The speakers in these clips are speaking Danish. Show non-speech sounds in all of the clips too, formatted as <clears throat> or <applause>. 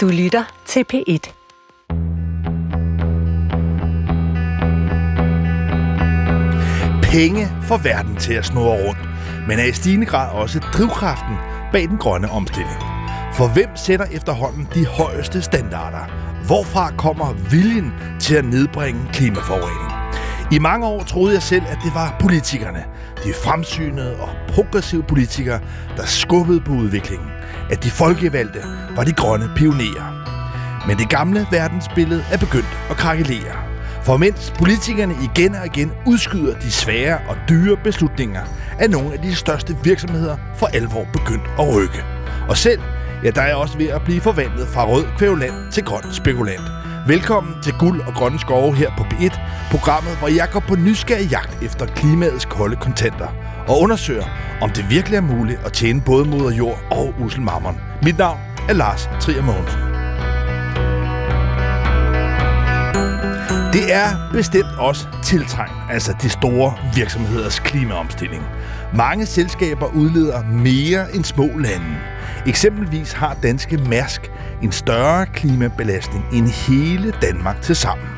Du lytter til P1. Penge får verden til at snurre rundt, men er i stigende grad også drivkraften bag den grønne omstilling. For hvem sætter efterhånden de højeste standarder? Hvorfra kommer viljen til at nedbringe klimaforurening? I mange år troede jeg selv, at det var politikerne, de fremsynede og progressive politikere, der skubbede på udviklingen. At de folkevalgte var de grønne pionerer. Men det gamle verdensbillede er begyndt at krakelere. For mens politikerne igen og igen udskyder de svære og dyre beslutninger, er nogle af de største virksomheder for alvor begyndt at rykke. Og selv, ja, der er også ved at blive forvandlet fra rød kvævland til grøn spekulant. Velkommen til Guld og Grønne Skove her på B1, programmet, hvor jeg går på nysgerrig jagt efter klimaets kolde kontanter og undersøger, om det virkelig er muligt at tjene både moder jord og usel mammon. Mit navn er Lars Trier Mogensen. Det er bestemt også tiltrængt, altså de store virksomheders klimaomstilling. Mange selskaber udleder mere end små lande. Eksempelvis har danske Mærsk en større klimabelastning end hele Danmark til sammen.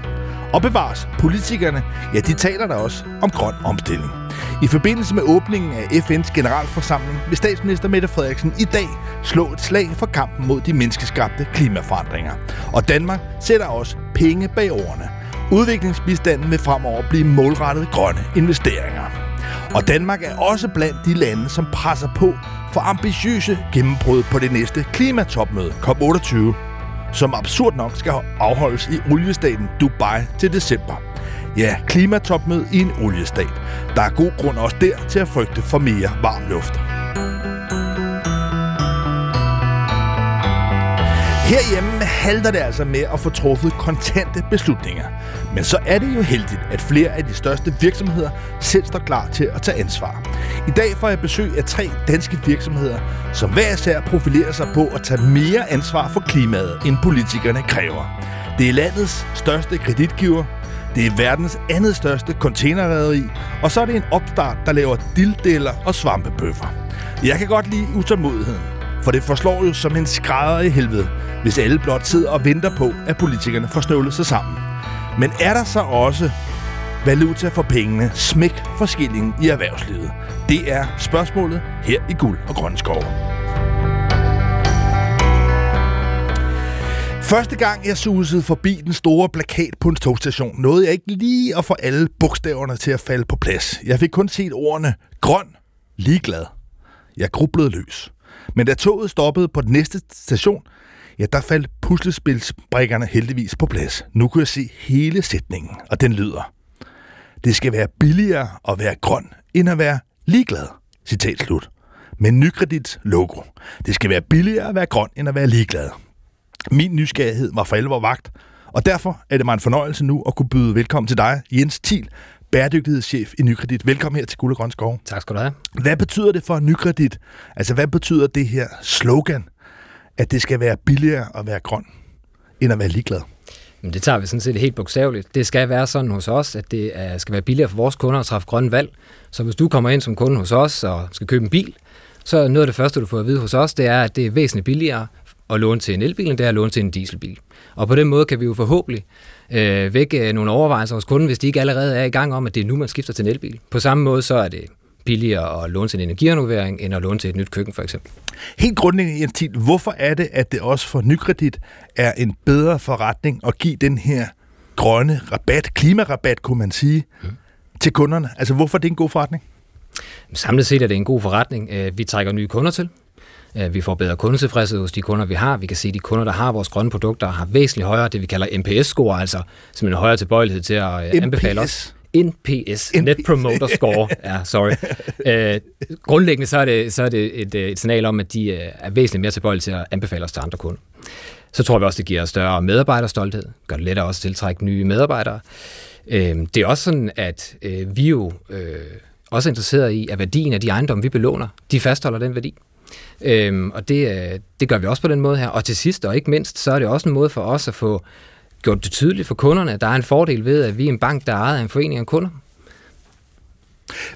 Og bevares, politikerne, ja, de taler da også om grøn omstilling. I forbindelse med åbningen af FN's generalforsamling vil statsminister Mette Frederiksen i dag slå et slag for kampen mod de menneskeskabte klimaforandringer. Og Danmark sætter også penge bag ordene. Udviklingsbistanden vil fremover blive målrettet grønne investeringer. Og Danmark er også blandt de lande, som presser på for ambitiøse gennembrud på det næste klimatopmøde, COP28, som absurd nok skal afholdes i oliestaten Dubai til december. Ja, klimatopmøde i en oliestat. Der er god grund også der til at frygte for mere varm luft. Herhjemme halter det altså med at få truffet kontante beslutninger. Men så er det jo heldigt, at flere af de største virksomheder selv står klar til at tage ansvar. I dag får jeg besøg af tre danske virksomheder, som hver især profilerer sig på at tage mere ansvar for klimaet, end politikerne kræver. Det er landets største kreditgiver, det er verdens andet største containerrederi, og så er det en opstart, der laver dildeller og svampebøffer. Jeg kan godt lide utålmodigheden, for det forslår jo som en skrædder i helvede, hvis alle blot sidder og venter på, at politikerne får snøvlet sig sammen. Men er der så også valuta for pengene, smæk for skillingen i erhvervslivet? Det er spørgsmålet her i Guld og Grønne Skov. Første gang jeg susede forbi den store plakat på en togstation, nåede jeg ikke lige at få alle bogstaverne til at falde på plads. Jeg fik kun set ordene grøn, ligeglad. Jeg grublede løs. Men da toget stoppede på den næste station, ja, der faldt puslespilsbrikkerne heldigvis på plads. Nu kunne jeg se hele sætningen, og den lyder. Det skal være billigere at være grøn, end at være ligeglad. Citat slut. Med Nykredits logo. Det skal være billigere at være grøn, end at være ligeglad. Min nysgerrighed var for alvor vagt, og derfor er det mig en fornøjelse nu at kunne byde velkommen til dig, Jens Thiel, bæredygtighedschef i Nykredit. Velkommen her til Guld og Grøn Skov. Tak skal du have. Hvad betyder det for Nykredit? Altså, hvad betyder det her slogan, at det skal være billigere at være grøn, end at være ligeglad? Men det tager vi sådan set helt bogstaveligt. Det skal være sådan hos os, at det skal være billigere for vores kunder at træffe grønne valg. Så hvis du kommer ind som kunde hos os og skal købe en bil, så noget af det første, du får at vide hos os, det er, at det er væsentligt billigere at låne til en elbil, end det er at låne til en dieselbil. Og på den måde kan vi jo forhåbentlig øh, vække nogle overvejelser hos kunden, hvis de ikke allerede er i gang om, at det er nu, man skifter til en elbil. På samme måde så er det billigere at låne til en energirenovering, end at låne til et nyt køkken for eksempel. Helt grundlæggende, Jens hvorfor er det, at det også for Nykredit er en bedre forretning at give den her grønne rabat, klimarabat, kunne man sige, mm. til kunderne? Altså, hvorfor er det en god forretning? Samlet set er det en god forretning. Øh, vi trækker nye kunder til. Øh, vi får bedre kundetilfredshed hos de kunder, vi har. Vi kan se, at de kunder, der har vores grønne produkter, har væsentligt højere, det vi kalder NPS-score, altså simpelthen en højere tilbøjelighed til at MPS. anbefale os. NPS, Net Promoter Score. <laughs> Ja, sorry. Øh, grundlæggende så er det, så er det et, et signal om, at de øh, er væsentligt mere tilbøjelige til at anbefale os til andre kunder. Så tror vi også, det giver større medarbejderstolthed, gør det lettere også at tiltrække nye medarbejdere. Øh, det er også sådan, at øh, vi jo øh, også er interesseret i, at værdien af de ejendomme, vi belåner, de fastholder den værdi. Øhm, og det, øh, det gør vi også på den måde her. Og til sidst, og ikke mindst, så er det også en måde for os at få gjort det tydeligt for kunderne, at der er en fordel ved, at vi er en bank, der er ejet af en forening af kunder.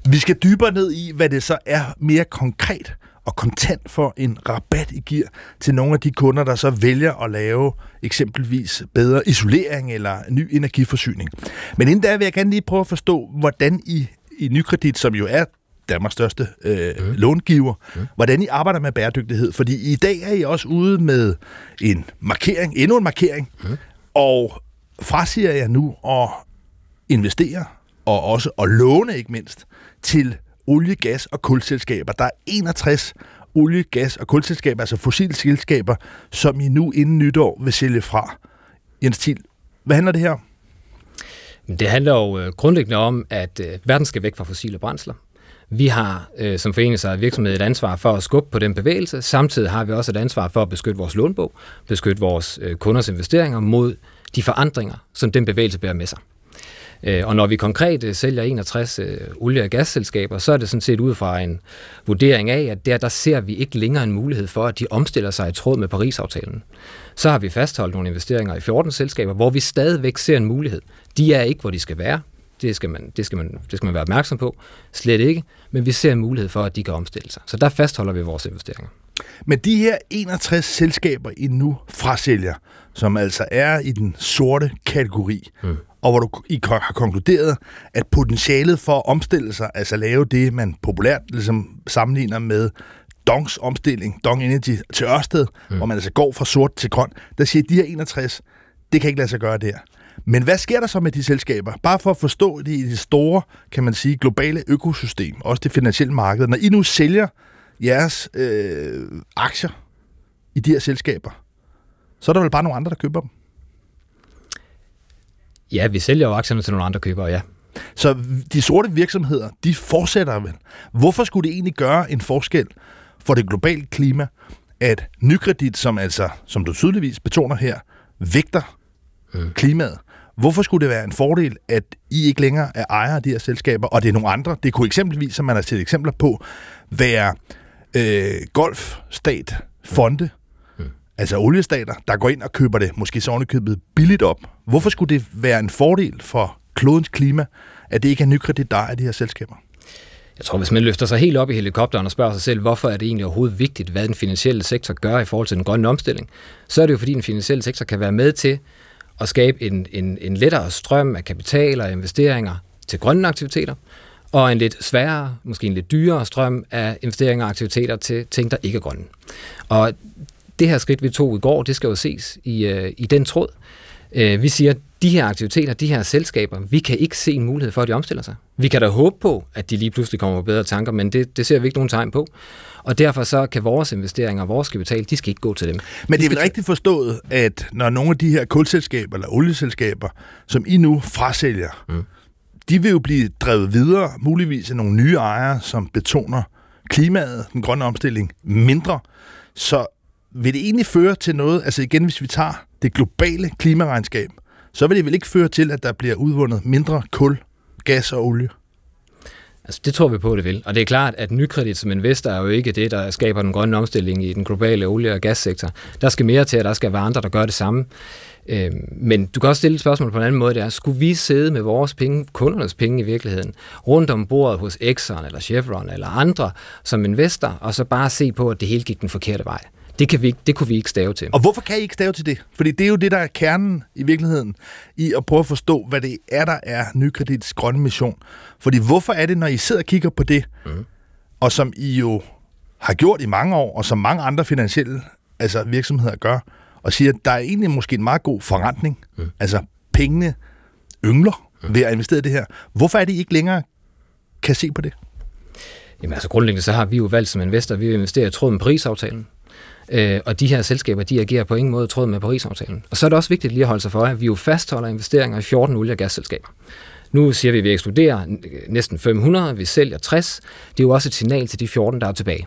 Vi skal dybere ned i, hvad det så er mere konkret og kontant for en rabat, I giver til nogle af de kunder, der så vælger at lave eksempelvis bedre isolering eller ny energiforsyning. Men inden da vil jeg gerne lige prøve at forstå, hvordan I i Nykredit, som jo er Danmarks største øh, mm. långiver, mm. hvordan I arbejder med bæredygtighed. Fordi i dag er I også ude med en markering, endnu en markering, mm. og frasiger jeg nu at investere, og også at låne ikke mindst, til olie, gas og kulselskaber. Der er 61 olie, gas og kulselskaber, altså fossile selskaber, som I nu inden nytår vil sælge fra. Jens Thiel, hvad handler det her om? Det handler jo øh, grundlæggende om, at øh, verden skal væk fra fossile brændsler. Vi har øh, som forening og virksomhed et ansvar for at skubbe på den bevægelse. Samtidig har vi også et ansvar for at beskytte vores lånbog, beskytte vores øh, kunders investeringer mod de forandringer, som den bevægelse bærer med sig. Øh, og når vi konkret øh, sælger 61 øh, olie- og gasselskaber, så er det sådan set ud fra en vurdering af, at der, der ser vi ikke længere en mulighed for, at de omstiller sig i tråd med Paris-aftalen. Så har vi fastholdt nogle investeringer i 14 selskaber, hvor vi stadigvæk ser en mulighed. De er ikke, hvor de skal være. Det skal, man, det, skal man, det skal man være opmærksom på. Slet ikke. Men vi ser en mulighed for, at de kan omstille sig. Så der fastholder vi vores investeringer. Men de her 61 selskaber, I nu frasælger, som altså er i den sorte kategori, mm. og hvor du I har konkluderet, at potentialet for at omstille sig, altså lave det, man populært ligesom sammenligner med Dongs omstilling, Dong Energy til Ørsted, mm. hvor man altså går fra sort til grøn, der siger, de her 61, det kan ikke lade sig gøre der. Men hvad sker der så med de selskaber? Bare for at forstå det i det store, kan man sige, globale økosystem, også det finansielle marked. Når I nu sælger jeres øh, aktier i de her selskaber, så er der vel bare nogle andre, der køber dem? Ja, vi sælger jo aktierne til nogle andre købere, ja. Så de sorte virksomheder, de fortsætter vel. Hvorfor skulle det egentlig gøre en forskel for det globale klima, at nykredit, som altså, som du tydeligvis betoner her, vægter mm. klimaet, Hvorfor skulle det være en fordel, at I ikke længere er ejere af de her selskaber, og det er nogle andre? Det kunne eksempelvis, som man har set eksempler på, være øh, golfstat, fonde, mm. altså oliestater, der går ind og køber det, måske så købet billigt op. Hvorfor skulle det være en fordel for klodens klima, at det ikke er nykredit, der er de her selskaber? Jeg tror, hvis man løfter sig helt op i helikopteren og spørger sig selv, hvorfor er det egentlig overhovedet vigtigt, hvad den finansielle sektor gør i forhold til den grønne omstilling, så er det jo fordi, den finansielle sektor kan være med til at skabe en, en, en lettere strøm af kapital og investeringer til grønne aktiviteter, og en lidt sværere, måske en lidt dyrere strøm af investeringer og aktiviteter til ting, der ikke er grønne. Og det her skridt, vi tog i går, det skal jo ses i, øh, i den tråd. Øh, vi siger, at de her aktiviteter, de her selskaber, vi kan ikke se en mulighed for, at de omstiller sig. Vi kan da håbe på, at de lige pludselig kommer på bedre tanker, men det, det ser vi ikke nogen tegn på. Og derfor så kan vores investeringer og vores kapital, de skal ikke gå til dem. Men det er vel rigtigt forstået, at når nogle af de her kulselskaber eller olieselskaber, som I nu frasælger, mm. de vil jo blive drevet videre, muligvis af nogle nye ejere, som betoner klimaet, den grønne omstilling, mindre. Så vil det egentlig føre til noget, altså igen, hvis vi tager det globale klimaregnskab, så vil det vel ikke føre til, at der bliver udvundet mindre kul, gas og olie? Altså, det tror vi på, det vil. Og det er klart, at nykredit som investor er jo ikke det, der skaber den grønne omstilling i den globale olie- og gassektor. Der skal mere til, at der skal være andre, der gør det samme. Øhm, men du kan også stille et spørgsmål på en anden måde, det er, skulle vi sidde med vores penge, kundernes penge i virkeligheden, rundt om bordet hos Exxon eller Chevron eller andre som investor, og så bare se på, at det hele gik den forkerte vej? Det, kan vi ikke, det kunne vi ikke stave til. Og hvorfor kan I ikke stave til det? Fordi det er jo det, der er kernen i virkeligheden i at prøve at forstå, hvad det er, der er Nykredits grønne mission. Fordi hvorfor er det, når I sidder og kigger på det, mm. og som I jo har gjort i mange år, og som mange andre finansielle altså virksomheder gør, og siger, at der er egentlig måske en meget god forretning. Mm. Altså pengene yngler mm. ved at investere i det her. Hvorfor er det, I ikke længere kan se på det? Jamen altså grundlæggende så har vi jo valgt som investor, vi vil investere i tråd med prisaftalen. Øh, og de her selskaber, de agerer på ingen måde tråd med Paris-aftalen. Og så er det også vigtigt lige at holde sig for, at vi jo fastholder investeringer i 14 olie- og gasselskaber. Nu siger vi, at vi ekskluderer næsten 500, vi sælger 60. Det er jo også et signal til de 14, der er tilbage.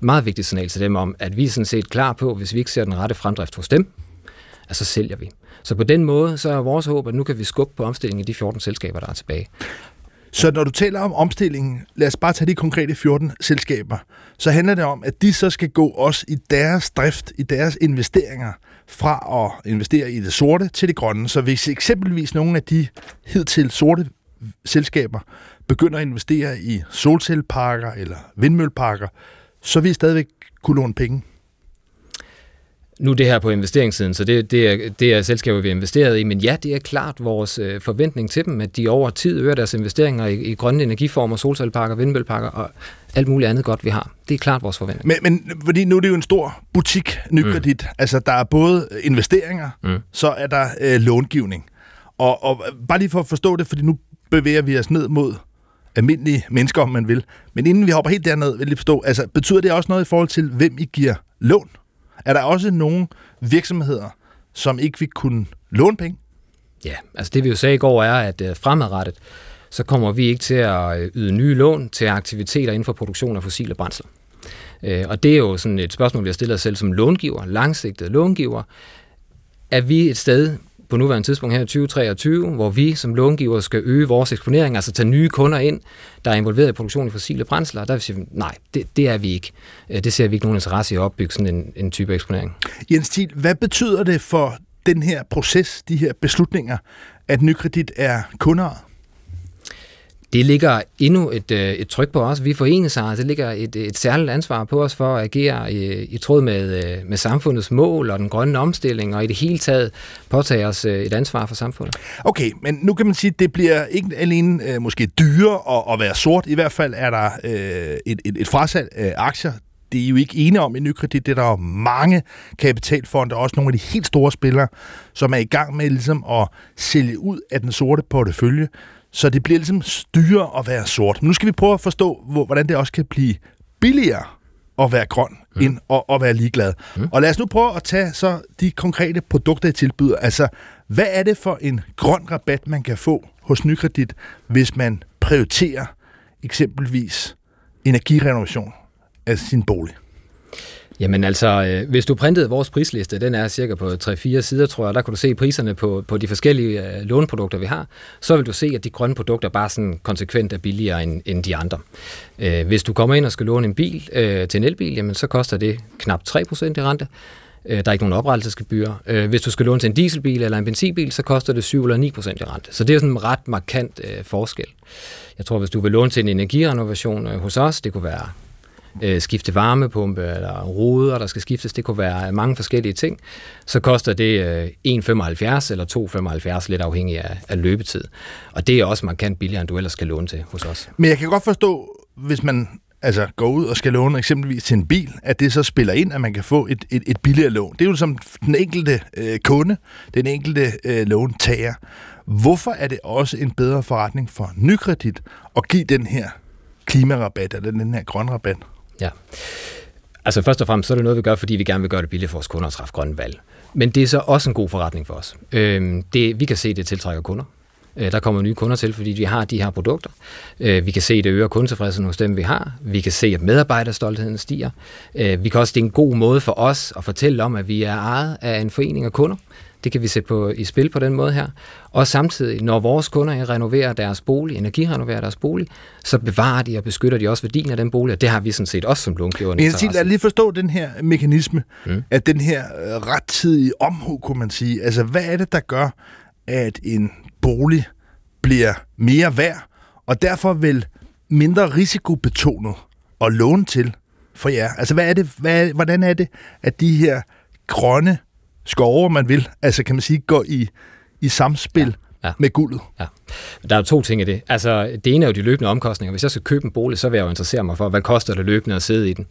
Meget vigtigt signal til dem om, at vi er sådan set klar på, hvis vi ikke ser den rette fremdrift hos dem, at så sælger vi. Så på den måde, så er vores håb, at nu kan vi skubbe på omstillingen i de 14 selskaber, der er tilbage. Så når du taler om omstillingen, lad os bare tage de konkrete 14 selskaber, så handler det om, at de så skal gå også i deres drift, i deres investeringer, fra at investere i det sorte til det grønne. Så hvis eksempelvis nogle af de hidtil sorte selskaber begynder at investere i solcelleparker eller vindmølleparker, så vil I stadigvæk kunne låne penge. Nu er det her på investeringssiden, så det, det, er, det er selskaber, vi har investeret i, men ja, det er klart vores øh, forventning til dem, at de over tid øger deres investeringer i, i grønne energiformer, solcelleparker, vindmølleparker og alt muligt andet godt, vi har. Det er klart vores forventning. Men, men fordi nu er det jo en stor butik, nykredit. Mm. Altså, der er både investeringer, mm. så er der øh, långivning. Og, og bare lige for at forstå det, fordi nu bevæger vi os ned mod almindelige mennesker, om man vil. Men inden vi hopper helt derned, vil jeg lige forstå, altså, betyder det også noget i forhold til, hvem I giver lån? Er der også nogle virksomheder, som ikke vil kunne låne penge? Ja, altså det vi jo sagde i går er, at øh, fremadrettet, så kommer vi ikke til at øh, yde nye lån til aktiviteter inden for produktion af fossile brændsler. Øh, og det er jo sådan et spørgsmål, vi har stillet os selv som långiver, langsigtet långiver. Er vi et sted på nuværende tidspunkt her i 2023, hvor vi som långiver skal øge vores eksponering, altså tage nye kunder ind, der er involveret i produktion af fossile brændsler, der vil sige, nej, det, det er vi ikke. Øh, det ser vi ikke nogen interesse i at opbygge sådan en, en type eksponering. Jens Thiel, hvad betyder det for den her proces, de her beslutninger, at Nykredit er kunder? Det ligger endnu et, øh, et tryk på os. Vi forenes sig, det ligger et, et særligt ansvar på os for at agere i, i tråd med, øh, med samfundets mål og den grønne omstilling, og i det hele taget påtage os øh, et ansvar for samfundet. Okay, men nu kan man sige, at det bliver ikke alene øh, måske dyre at, at være sort. I hvert fald er der øh, et, et, et frasalg af aktier det er jo ikke enige om i nykredit. Det er der jo mange kapitalfonde, også nogle af de helt store spillere, som er i gang med ligesom at sælge ud af den sorte portefølje. Så det bliver ligesom styre at være sort. Men nu skal vi prøve at forstå, hvordan det også kan blive billigere at være grøn, mm. end at, at være ligeglad. Mm. Og lad os nu prøve at tage så de konkrete produkter, I tilbyder. Altså, hvad er det for en grøn rabat, man kan få hos Nykredit, hvis man prioriterer eksempelvis energirenovation af sin bolig? Jamen altså, øh, hvis du printede vores prisliste, den er cirka på 3-4 sider, tror jeg, der kan du se priserne på, på de forskellige øh, låneprodukter, vi har. Så vil du se, at de grønne produkter bare sådan konsekvent er billigere end, end de andre. Øh, hvis du kommer ind og skal låne en bil øh, til en elbil, jamen så koster det knap 3% i rente. Øh, der er ikke nogen oprettelsesgebyr. Øh, hvis du skal låne til en dieselbil eller en benzinbil, så koster det 7 eller 9 procent i rente. Så det er sådan en ret markant øh, forskel. Jeg tror, hvis du vil låne til en energirenovation øh, hos os, det kunne være øh, skifte varmepumpe eller ruder, der skal skiftes, det kunne være mange forskellige ting, så koster det øh, 1,75 eller 2,75 lidt afhængig af, af løbetid. Og det er også markant billigere, end du ellers skal låne til hos os. Men jeg kan godt forstå, hvis man altså går ud og skal låne eksempelvis til en bil, at det så spiller ind, at man kan få et, et, et billigere lån. Det er jo som den enkelte øh, kunde, den enkelte øh, låntager. Hvorfor er det også en bedre forretning for nykredit at give den her klimarabat, eller den her grøn rabat? Ja. Altså først og fremmest så er det noget, vi gør, fordi vi gerne vil gøre det billigt for vores kunder at træffe grønne valg. Men det er så også en god forretning for os. Øhm, det, vi kan se, det tiltrækker kunder. Øh, der kommer nye kunder til, fordi vi har de her produkter. Øh, vi kan se, at det øger kundetilfredsheden hos dem, vi har. Vi kan se, at medarbejderstoltheden stiger. Øh, vi kan også, det er en god måde for os at fortælle om, at vi er ejet af en forening af kunder. Det kan vi sætte på, i spil på den måde her. Og samtidig, når vores kunder renoverer deres bolig, energirenoverer deres bolig, så bevarer de og beskytter de også værdien af den bolig, og det har vi sådan set også som långiver. Men jeg lad lige forstå den her mekanisme, mm. at den her øh, rettidige omhu, kunne man sige. Altså, hvad er det, der gør, at en bolig bliver mere værd, og derfor vel mindre risikobetonet at låne til for jer? Altså, hvad er det, hvad, hvordan er det, at de her grønne skove, man vil, altså kan man sige, gå i, i samspil ja. Ja. med guldet. Ja. Der er jo to ting i det. Altså, det ene er jo de løbende omkostninger. Hvis jeg skal købe en bolig, så vil jeg jo interessere mig for, hvad koster det løbende at sidde i den.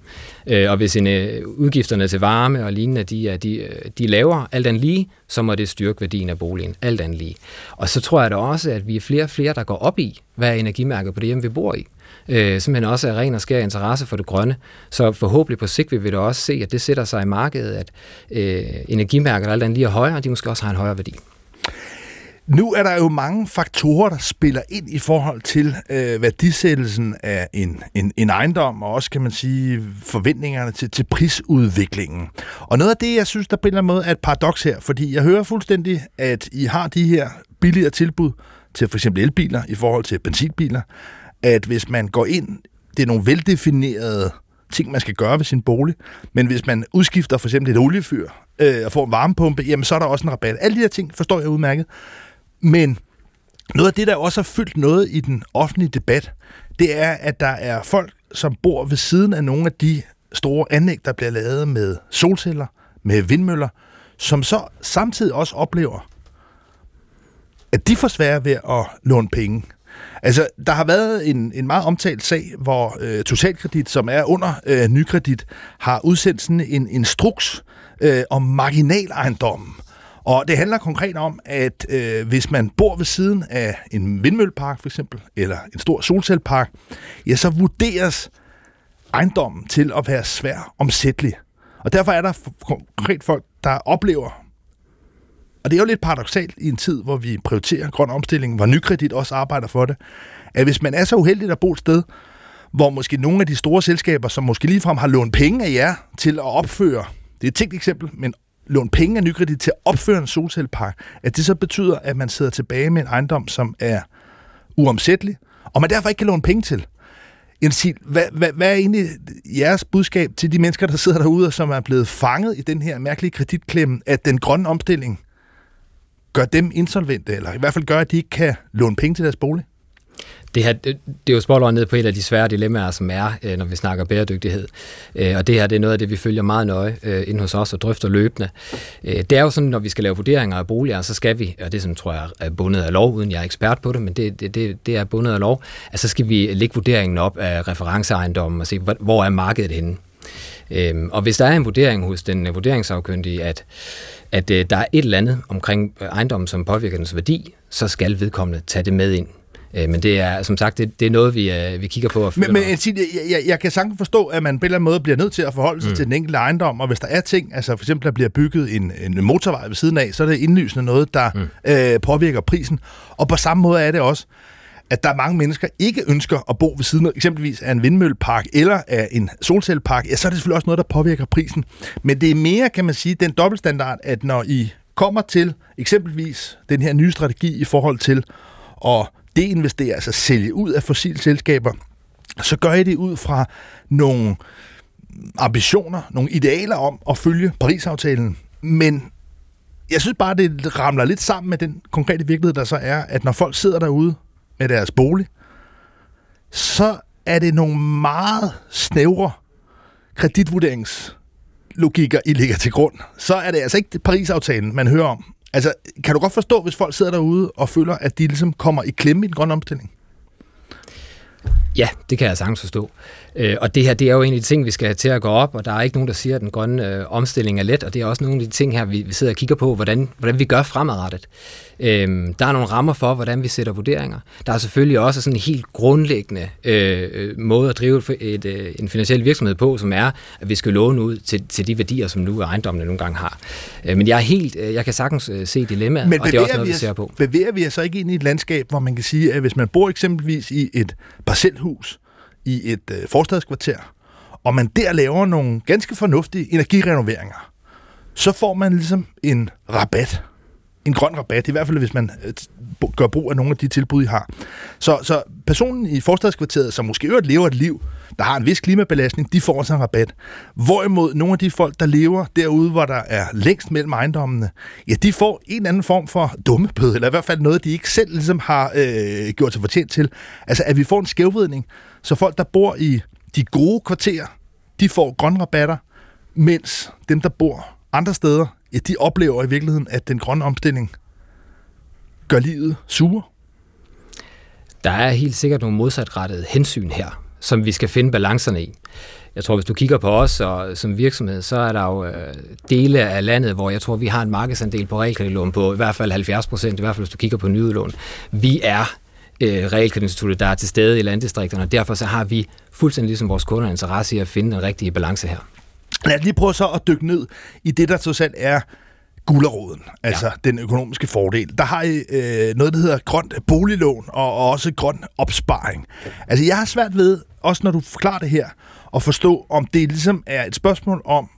Øh, og hvis en, øh, udgifterne til varme og lignende, de er, de, de er lavere, alt andet lige, så må det styrke værdien af boligen. Alt andet lige. Og så tror jeg da også, at vi er flere og flere, der går op i, hvad er energimærket på det hjem, vi bor i øh, simpelthen også er ren og skær interesse for det grønne. Så forhåbentlig på sigt vil vi da også se, at det sætter sig i markedet, at øh, energimærker, der alt andet lige er højere, de måske også har en højere værdi. Nu er der jo mange faktorer, der spiller ind i forhold til øh, værdisættelsen af en, en, en ejendom, og også kan man sige forventningerne til, til prisudviklingen. Og noget af det, jeg synes, der på en eller anden måde er et paradoks her, fordi jeg hører fuldstændig, at I har de her billigere tilbud til for eksempel elbiler i forhold til benzinbiler, at hvis man går ind, det er nogle veldefinerede ting, man skal gøre ved sin bolig, men hvis man udskifter for eksempel et oliefyr øh, og får en varmepumpe, jamen så er der også en rabat. Alle de her ting forstår jeg udmærket. Men noget af det, der også har fyldt noget i den offentlige debat, det er, at der er folk, som bor ved siden af nogle af de store anlæg, der bliver lavet med solceller, med vindmøller, som så samtidig også oplever, at de får svære ved at låne penge. Altså, der har været en, en meget omtalt sag, hvor øh, Totalkredit, som er under øh, nykredit, har udsendt sådan en instruks øh, om marginalejendommen. Og det handler konkret om, at øh, hvis man bor ved siden af en vindmøllepark for eksempel, eller en stor solcellepark, ja, så vurderes ejendommen til at være svær omsættelig. Og derfor er der konkret folk, der oplever, og det er jo lidt paradoxalt i en tid, hvor vi prioriterer grøn omstilling, hvor nykredit også arbejder for det, at hvis man er så uheldig at bo et sted, hvor måske nogle af de store selskaber, som måske ligefrem har lånt penge af jer til at opføre, det er et tænkt eksempel, men lånt penge af nykredit til at opføre en solcellepark, at det så betyder, at man sidder tilbage med en ejendom, som er uomsættelig, og man derfor ikke kan låne penge til. Jens hvad, hvad, hvad er egentlig jeres budskab til de mennesker, der sidder derude, og som er blevet fanget i den her mærkelige kreditklemme, at den grønne omstilling gør dem insolvente, eller i hvert fald gør, at de ikke kan låne penge til deres bolig? det, her, det, det er jo spot ned på et af de svære dilemmaer, som er, øh, når vi snakker bæredygtighed. Øh, og det her det er noget af det, vi følger meget nøje øh, ind hos os og drøfter løbende. Øh, det er jo sådan, når vi skal lave vurderinger af boliger, så skal vi, og det sådan, tror jeg er bundet af lov, uden jeg er ekspert på det, men det, det, det, det er bundet af lov, at så skal vi lægge vurderingen op af referenceejendommen og se, hvor er markedet henne. Øhm, og hvis der er en vurdering hos den vurderingsafkyndige, at, at der er et eller andet omkring ejendommen, som påvirker dens værdi, så skal vedkommende tage det med ind Øh, men det er, som sagt, det, det er noget, vi, øh, vi kigger på. Og men men jeg, jeg, jeg kan sagtens forstå, at man på en eller anden måde bliver nødt til at forholde sig mm. til den enkelte ejendom, og hvis der er ting, altså for eksempel der bliver bygget en, en motorvej ved siden af, så er det indlysende noget, der mm. øh, påvirker prisen. Og på samme måde er det også, at der er mange mennesker, ikke ønsker at bo ved siden af eksempelvis af en vindmøllepark eller af en solcellepark, ja, så er det selvfølgelig også noget, der påvirker prisen. Men det er mere, kan man sige, den dobbeltstandard, at når I kommer til eksempelvis den her nye strategi i forhold til at deinvestere, altså sælge ud af fossile selskaber, så gør I det ud fra nogle ambitioner, nogle idealer om at følge Paris-aftalen. Men jeg synes bare, det ramler lidt sammen med den konkrete virkelighed, der så er, at når folk sidder derude med deres bolig, så er det nogle meget snævre kreditvurderingslogikker, I ligger til grund. Så er det altså ikke Paris-aftalen, man hører om. Altså, kan du godt forstå, hvis folk sidder derude og føler, at de ligesom kommer i klemme i den grønne omstilling? Ja, det kan jeg sagtens forstå. Øh, og det her, det er jo en af de ting, vi skal have til at gå op, og der er ikke nogen, der siger, at den grønne øh, omstilling er let, og det er også nogle af de ting her, vi, vi sidder og kigger på, hvordan, hvordan vi gør fremadrettet. Øh, der er nogle rammer for, hvordan vi sætter vurderinger. Der er selvfølgelig også sådan en helt grundlæggende øh, øh måde at drive et, øh, en finansiel virksomhed på, som er, at vi skal låne ud til, til de værdier, som nu ejendommene nogle gange har. Øh, men jeg er helt, øh, jeg kan sagtens øh, se dilemmaet, men og det er også noget, vi, vi ser på. Bevæger vi os så ikke ind i et landskab, hvor man kan sige, at hvis man bor eksempelvis i et parcelhus, i et øh, forstadskvarter, og man der laver nogle ganske fornuftige energirenoveringer, så får man ligesom en rabat. En grøn rabat, i hvert fald hvis man øh, gør brug af nogle af de tilbud, I har. Så, så personen i forstadskvarteret, som måske øvrigt lever et liv, der har en vis klimabelastning, de får sig en rabat. Hvorimod nogle af de folk, der lever derude, hvor der er længst mellem ejendommene, ja, de får en eller anden form for dummebøde, eller i hvert fald noget, de ikke selv ligesom har øh, gjort sig fortjent til. Altså, at vi får en skævvidning, så folk, der bor i de gode kvarterer, de får grønne rabatter, mens dem, der bor andre steder, ja, de oplever i virkeligheden, at den grønne omstilling gør livet sure. Der er helt sikkert nogle modsatrettede hensyn her, som vi skal finde balancerne i. Jeg tror, hvis du kigger på os og som virksomhed, så er der jo øh, dele af landet, hvor jeg tror, vi har en markedsandel på realkreditlån på i hvert fald 70 procent, i hvert fald hvis du kigger på nyudlån. Vi er øh, realkreditinstituttet, der er til stede i landdistrikterne, og derfor så har vi fuldstændig ligesom vores kunder interesse i at finde den rigtige balance her. Lad os lige prøve så at dykke ned i det, der trods alt er gulderåden, altså ja. den økonomiske fordel. Der har I øh, noget, der hedder grønt boliglån og også grøn opsparing. Altså jeg har svært ved, også når du forklarer det her, at forstå, om det ligesom er et spørgsmål om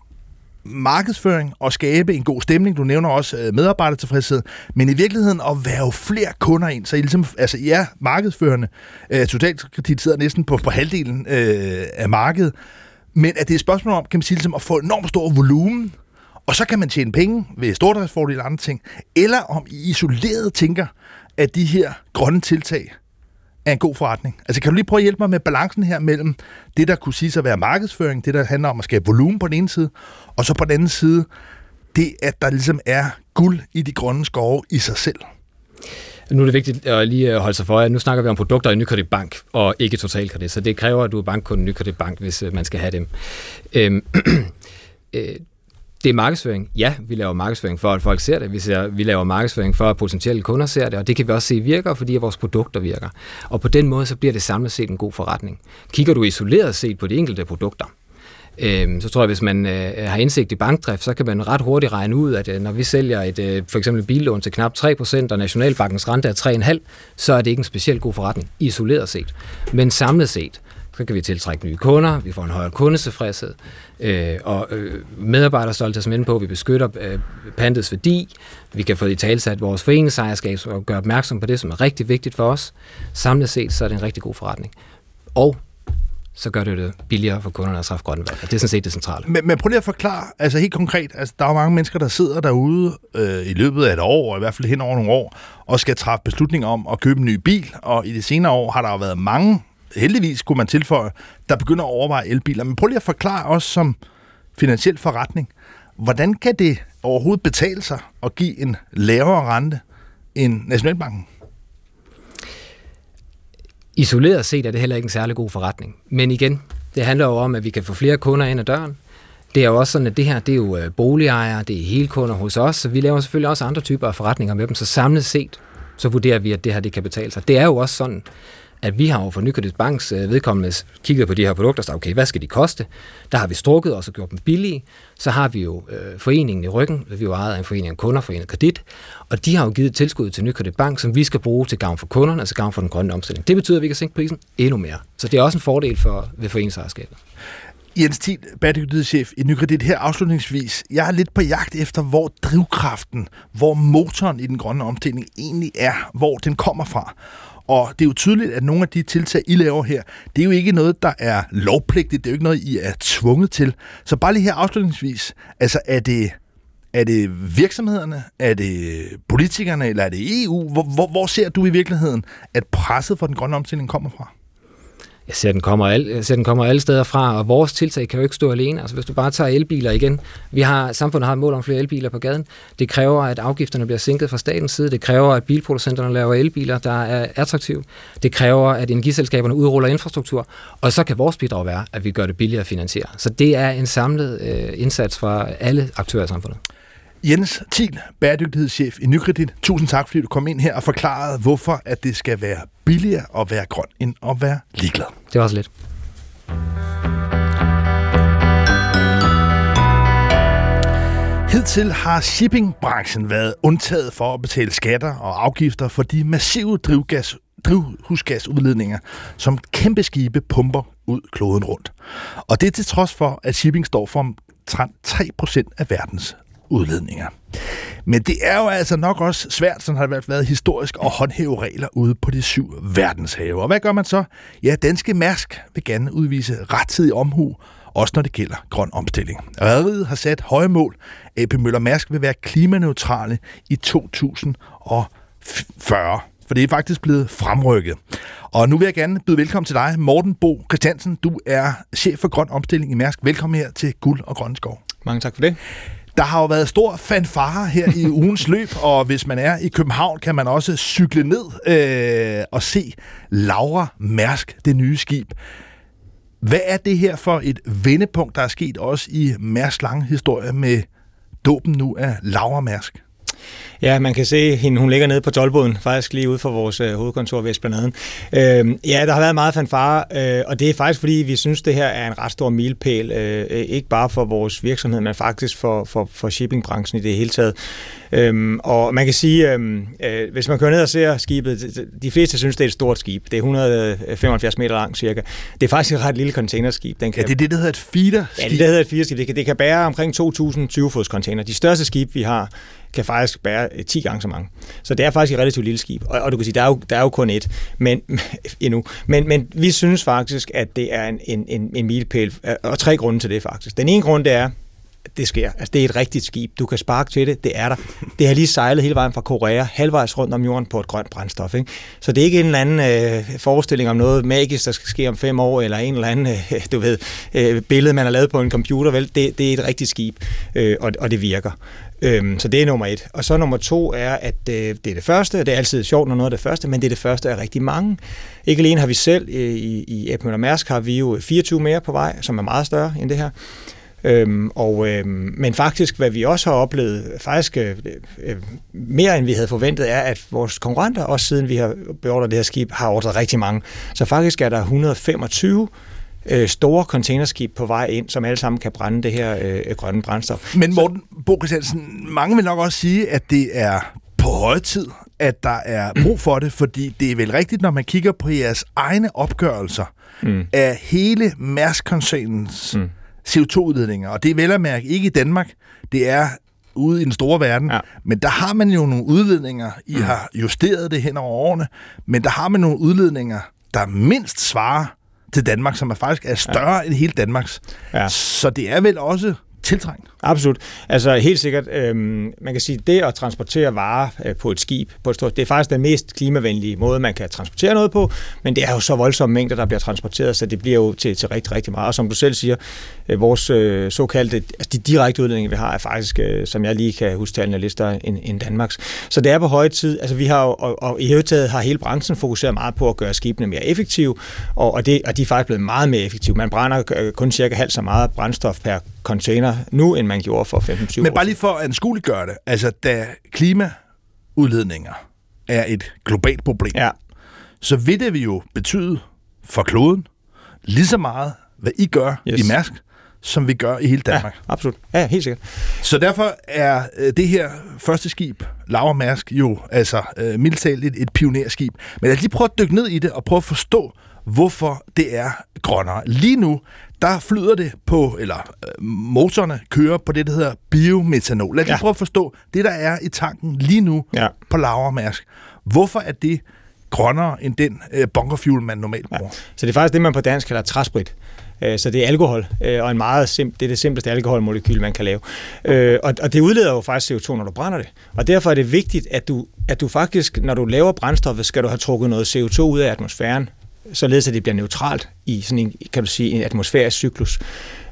markedsføring og skabe en god stemning. Du nævner også øh, medarbejdertilfredshed, men i virkeligheden at være flere kunder ind, så I ligesom, altså I er markedsførende. Øh, Totalkredit sidder næsten på, på halvdelen øh, af markedet, men at det er et spørgsmål om, kan man sige, ligesom at få enormt stor volumen, og så kan man tjene penge ved stordriftsfordele og andre ting, eller om I isoleret tænker, at de her grønne tiltag er en god forretning? Altså kan du lige prøve at hjælpe mig med balancen her mellem det, der kunne sige at være markedsføring, det der handler om at skabe volumen på den ene side, og så på den anden side, det at der ligesom er guld i de grønne skove i sig selv? Nu er det vigtigt at lige øh, holde sig for, at nu snakker vi om produkter i Nykredit Bank, og ikke totalkredit, så det kræver, at du er bankkunde i Nykredit Bank, hvis øh, man skal have dem. Øhm, <clears throat> øh, det er markedsføring. Ja, vi laver markedsføring for, at folk ser det. Vi, ser, vi laver markedsføring for, at potentielle kunder ser det, og det kan vi også se virker, fordi vores produkter virker. Og på den måde, så bliver det samlet set en god forretning. Kigger du isoleret set på de enkelte produkter, øh, så tror jeg, hvis man øh, har indsigt i bankdrift, så kan man ret hurtigt regne ud, at øh, når vi sælger et øh, for eksempel billån til knap 3%, og Nationalbankens rente er 3,5%, så er det ikke en specielt god forretning, isoleret set. Men samlet set, så kan vi tiltrække nye kunder, vi får en højere kundetilfredshed, øh, og øh, medarbejderstolthed som inde på, vi beskytter øh, pandets værdi, vi kan få i talsat vores foreningsejerskab og gøre opmærksom på det, som er rigtig vigtigt for os. Samlet set, så er det en rigtig god forretning. Og så gør det det billigere for kunderne at træffe grønne valg. Det er sådan set det centrale. Men, men prøv lige at forklare, altså helt konkret, altså der er jo mange mennesker, der sidder derude øh, i løbet af et år, og i hvert fald hen over nogle år, og skal træffe beslutninger om at købe en ny bil, og i de senere år har der jo været mange, heldigvis kunne man tilføje, der begynder at overveje elbiler. Men prøv lige at forklare os som finansiel forretning, hvordan kan det overhovedet betale sig at give en lavere rente end Nationalbanken? Isoleret set er det heller ikke en særlig god forretning. Men igen, det handler jo om, at vi kan få flere kunder ind ad døren. Det er jo også sådan, at det her, det er jo øh, boligejere, det er hele kunder hos os, så vi laver selvfølgelig også andre typer af forretninger med dem. Så samlet set, så vurderer vi, at det her, det kan betale sig. Det er jo også sådan, at vi har jo for Nykredit Banks øh, vedkommende kigget på de her produkter, så okay, hvad skal de koste? Der har vi strukket os og gjort dem billige. Så har vi jo øh, foreningen i ryggen, vi er jo ejet af en forening af kunder, foreningen kredit, og de har jo givet tilskud til Nykredit Bank, som vi skal bruge til gavn for kunderne, altså gavn for den grønne omstilling. Det betyder, at vi kan sænke prisen endnu mere. Så det er også en fordel for, ved foreningsejerskabet. Jens Thiel, bæredygtighedschef i Nykredit her afslutningsvis. Jeg er lidt på jagt efter, hvor drivkraften, hvor motoren i den grønne omstilling egentlig er, hvor den kommer fra. Og det er jo tydeligt, at nogle af de tiltag, I laver her, det er jo ikke noget, der er lovpligtigt. Det er jo ikke noget, I er tvunget til. Så bare lige her afslutningsvis. Altså, er det, er det virksomhederne? Er det politikerne? Eller er det EU? Hvor, hvor, hvor ser du i virkeligheden, at presset for den grønne omstilling kommer fra? Jeg ser, den kommer al, jeg ser, den kommer alle steder fra, og vores tiltag kan jo ikke stå alene. Altså, hvis du bare tager elbiler igen. Vi har, samfundet har et mål om flere elbiler på gaden. Det kræver, at afgifterne bliver sænket fra statens side. Det kræver, at bilproducenterne laver elbiler, der er attraktive. Det kræver, at energiselskaberne udruller infrastruktur. Og så kan vores bidrag være, at vi gør det billigere at finansiere. Så det er en samlet øh, indsats fra alle aktører i samfundet. Jens Thiel, bæredygtighedschef i Nykredit. Tusind tak, fordi du kom ind her og forklarede, hvorfor at det skal være billigere at være grøn, end at være ligeglad. Det var også lidt. Hidtil har shippingbranchen været undtaget for at betale skatter og afgifter for de massive drivgas, drivhusgasudledninger, som kæmpe skibe pumper ud kloden rundt. Og det er til trods for, at shipping står for omtrent 3% af verdens udledninger. Men det er jo altså nok også svært, sådan har det været historisk, at håndhæve regler ude på de syv verdenshave. Og hvad gør man så? Ja, Danske Mærsk vil gerne udvise rettidig omhu, også når det gælder grøn omstilling. Rederiet har sat høje mål. AP Møller Mærsk vil være klimaneutrale i 2040 for det er faktisk blevet fremrykket. Og nu vil jeg gerne byde velkommen til dig, Morten Bo Christiansen. Du er chef for grøn omstilling i Mærsk. Velkommen her til Guld og Grøn Skov. Mange tak for det. Der har jo været stor fanfare her i <laughs> ugens løb, og hvis man er i København, kan man også cykle ned øh, og se Laura Mærsk, det nye skib. Hvad er det her for et vendepunkt, der er sket også i Mærsk lange historie med dåben nu af Laura Mærsk? Ja, man kan se hende, hun ligger nede på tolvboden, faktisk lige ude for vores øh, hovedkontor ved Esplanaden. Øh, ja, der har været meget fanfare, øh, og det er faktisk fordi, vi synes, det her er en ret stor milepæl, øh, ikke bare for vores virksomhed, men faktisk for, for, for shippingbranchen i det hele taget. Øhm, og man kan sige, øhm, øh, hvis man kører ned og ser skibet, de fleste synes, det er et stort skib. Det er 175 meter langt cirka. Det er faktisk et ret lille containerskib. Den kan, ja, det er det, der hedder et feeder-skib. Ja, det, der hedder et feeder-skib. Det kan, det kan bære omkring 2.000 20-fods container. De største skib, vi har, kan faktisk bære øh, 10 gange så mange. Så det er faktisk et relativt lille skib. Og, og du kan sige, der er jo, der er jo kun et men, <laughs> endnu. Men, men vi synes faktisk, at det er en, en, en, en milepæl, øh, og tre grunde til det faktisk. Den ene grund, det er, det sker. Altså, det er et rigtigt skib. Du kan sparke til det. Det er der. Det har lige sejlet hele vejen fra Korea, halvvejs rundt om jorden på et grønt brændstof. Ikke? Så det er ikke en eller anden øh, forestilling om noget magisk, der skal ske om fem år, eller en eller anden, øh, du ved, øh, billede, man har lavet på en computer. Vel? Det, det er et rigtigt skib, øh, og, og det virker. Øhm, så det er nummer et. Og så nummer to er, at øh, det er det første, og det er altid sjovt, når noget er det første, men det er det første af rigtig mange. Ikke alene har vi selv øh, i, i Ap Mærsk, har vi jo 24 mere på vej, som er meget større end det her. Øhm, og, øhm, men faktisk, hvad vi også har oplevet, faktisk øh, øh, mere end vi havde forventet, er, at vores konkurrenter, også siden vi har beordret det her skib, har ordret rigtig mange. Så faktisk er der 125 øh, store containerskib på vej ind, som alle sammen kan brænde det her øh, grønne brændstof. Men Morten Bo Christiansen, mange vil nok også sige, at det er på høje tid, at der er brug for det, fordi det er vel rigtigt, når man kigger på jeres egne opgørelser mm. af hele Mærsk-koncernens mm. CO2-udledninger, og det er vel at mærke ikke i Danmark, det er ude i den store verden. Ja. Men der har man jo nogle udledninger, I mm. har justeret det hen over årene, men der har man nogle udledninger, der mindst svarer til Danmark, som er faktisk er større ja. end hele Danmarks. Ja. Så det er vel også tiltrængt. Absolut. Altså helt sikkert, øhm, man kan sige, det at transportere varer øh, på et skib, på et stort, det er faktisk den mest klimavenlige måde, man kan transportere noget på, men det er jo så voldsomme mængder, der bliver transporteret, så det bliver jo til, til rigtig, rigtig meget. Og som du selv siger, øh, vores øh, såkaldte, altså de direkte udledninger, vi har, er faktisk, øh, som jeg lige kan huske tallene lister, end, end Danmarks. Så det er på høje tid. Altså vi har jo, og, og i hele har hele branchen fokuseret meget på at gøre skibene mere effektive, og, og, det, og de er faktisk blevet meget mere effektive. Man brænder øh, kun cirka halvt så meget brændstof per container nu, end man gjorde for 15-20 år Men bare lige for at anskueliggøre det, altså da klimaudledninger er et globalt problem, ja. så vil det jo betyde for kloden lige så meget, hvad I gør yes. i Mærsk, som vi gør i hele Danmark. Ja, absolut. Ja, helt sikkert. Så derfor er øh, det her første skib, Laura Mærsk, jo altså øh, mildt talt et, et pionerskib. Men lad os lige prøve at dykke ned i det og prøve at forstå, hvorfor det er grønnere. Lige nu, der flyder det på, eller øh, motorerne kører på det, der hedder biometanol. Lad os ja. prøve at forstå det, der er i tanken lige nu ja. på Laura Mærsk. Hvorfor er det grønnere end den øh, bunkerfuel, man normalt bruger? Ja. Så det er faktisk det, man på dansk kalder træsprit. Øh, så det er alkohol, øh, og en meget sim- det er det simpleste alkoholmolekyl, man kan lave. Øh, og, og det udleder jo faktisk CO2, når du brænder det. Og derfor er det vigtigt, at du, at du faktisk, når du laver brændstoffet, skal du have trukket noget CO2 ud af atmosfæren, således at det bliver neutralt i sådan en, kan du sige, en atmosfærisk cyklus.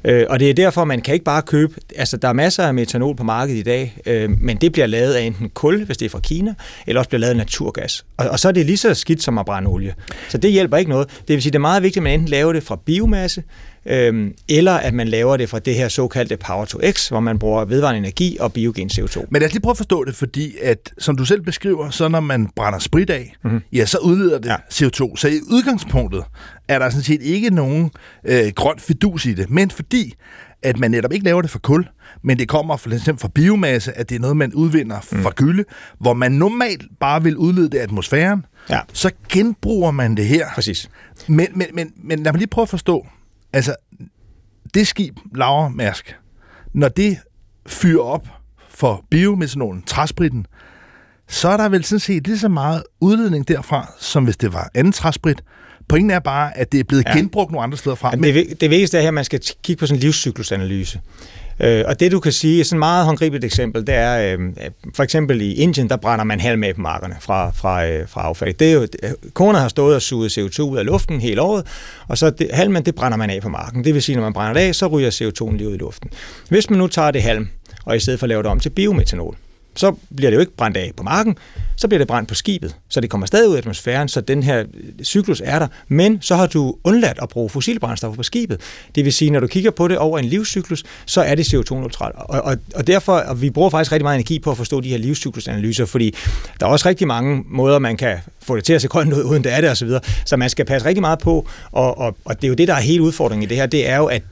Øh, og det er derfor, man kan ikke bare købe, altså der er masser af metanol på markedet i dag, øh, men det bliver lavet af enten kul, hvis det er fra Kina, eller også bliver lavet af naturgas. Og, og så er det lige så skidt som at brænde olie. Så det hjælper ikke noget. Det vil sige, det er meget vigtigt, at man enten laver det fra biomasse, øhm, eller at man laver det fra det her såkaldte Power to X, hvor man bruger vedvarende energi og biogen CO2. Men lad os lige prøve at forstå det, fordi at, som du selv beskriver, så når man brænder sprit af, mm-hmm. ja, så udleder det ja. CO2. Så i udgangspunktet er der sådan set ikke nogen øh, grøn fidus i det, men fordi at man netop ikke laver det for kul, men det kommer for eksempel fra biomasse, at det er noget, man udvinder mm. fra gylde, hvor man normalt bare vil udlede det i atmosfæren, ja. så genbruger man det her. Præcis. Men, men, men, men lad mig lige prøve at forstå, altså, det skib, Laura Mærsk, når det fyrer op for biometanolen, træspritten, så er der vel sådan set lige så meget udledning derfra, som hvis det var anden træsprit. Pointen er bare, at det er blevet ja. genbrugt nogle andre steder fra. Ja, det, det vigtigste er her, at man skal kigge på sådan en livscyklusanalyse. Øh, og det du kan sige, sådan et meget håndgribeligt eksempel, det er øh, for eksempel i Indien, der brænder man halm af på markerne fra, fra, øh, fra affald. Det er jo, kornet har stået og suget CO2 ud af luften hele året, og så det, halmen, det brænder man af på marken. Det vil sige, når man brænder det af, så ryger CO2 lige ud i luften. Hvis man nu tager det halm, og i stedet for laver det om til biometanol, så bliver det jo ikke brændt af på marken, så bliver det brændt på skibet. Så det kommer stadig ud i atmosfæren, så den her øh, cyklus er der. Men så har du undladt at bruge fossilbrændstoffer på skibet. Det vil sige, når du kigger på det over en livscyklus, så er det CO2-neutralt. Og, og, og derfor, og vi bruger faktisk rigtig meget energi på at forstå de her livscyklusanalyser, fordi der er også rigtig mange måder, man kan få det til at se grønt ud, uden det er det osv. Så, så man skal passe rigtig meget på, og, og, og det er jo det, der er hele udfordringen i det her, det er jo, at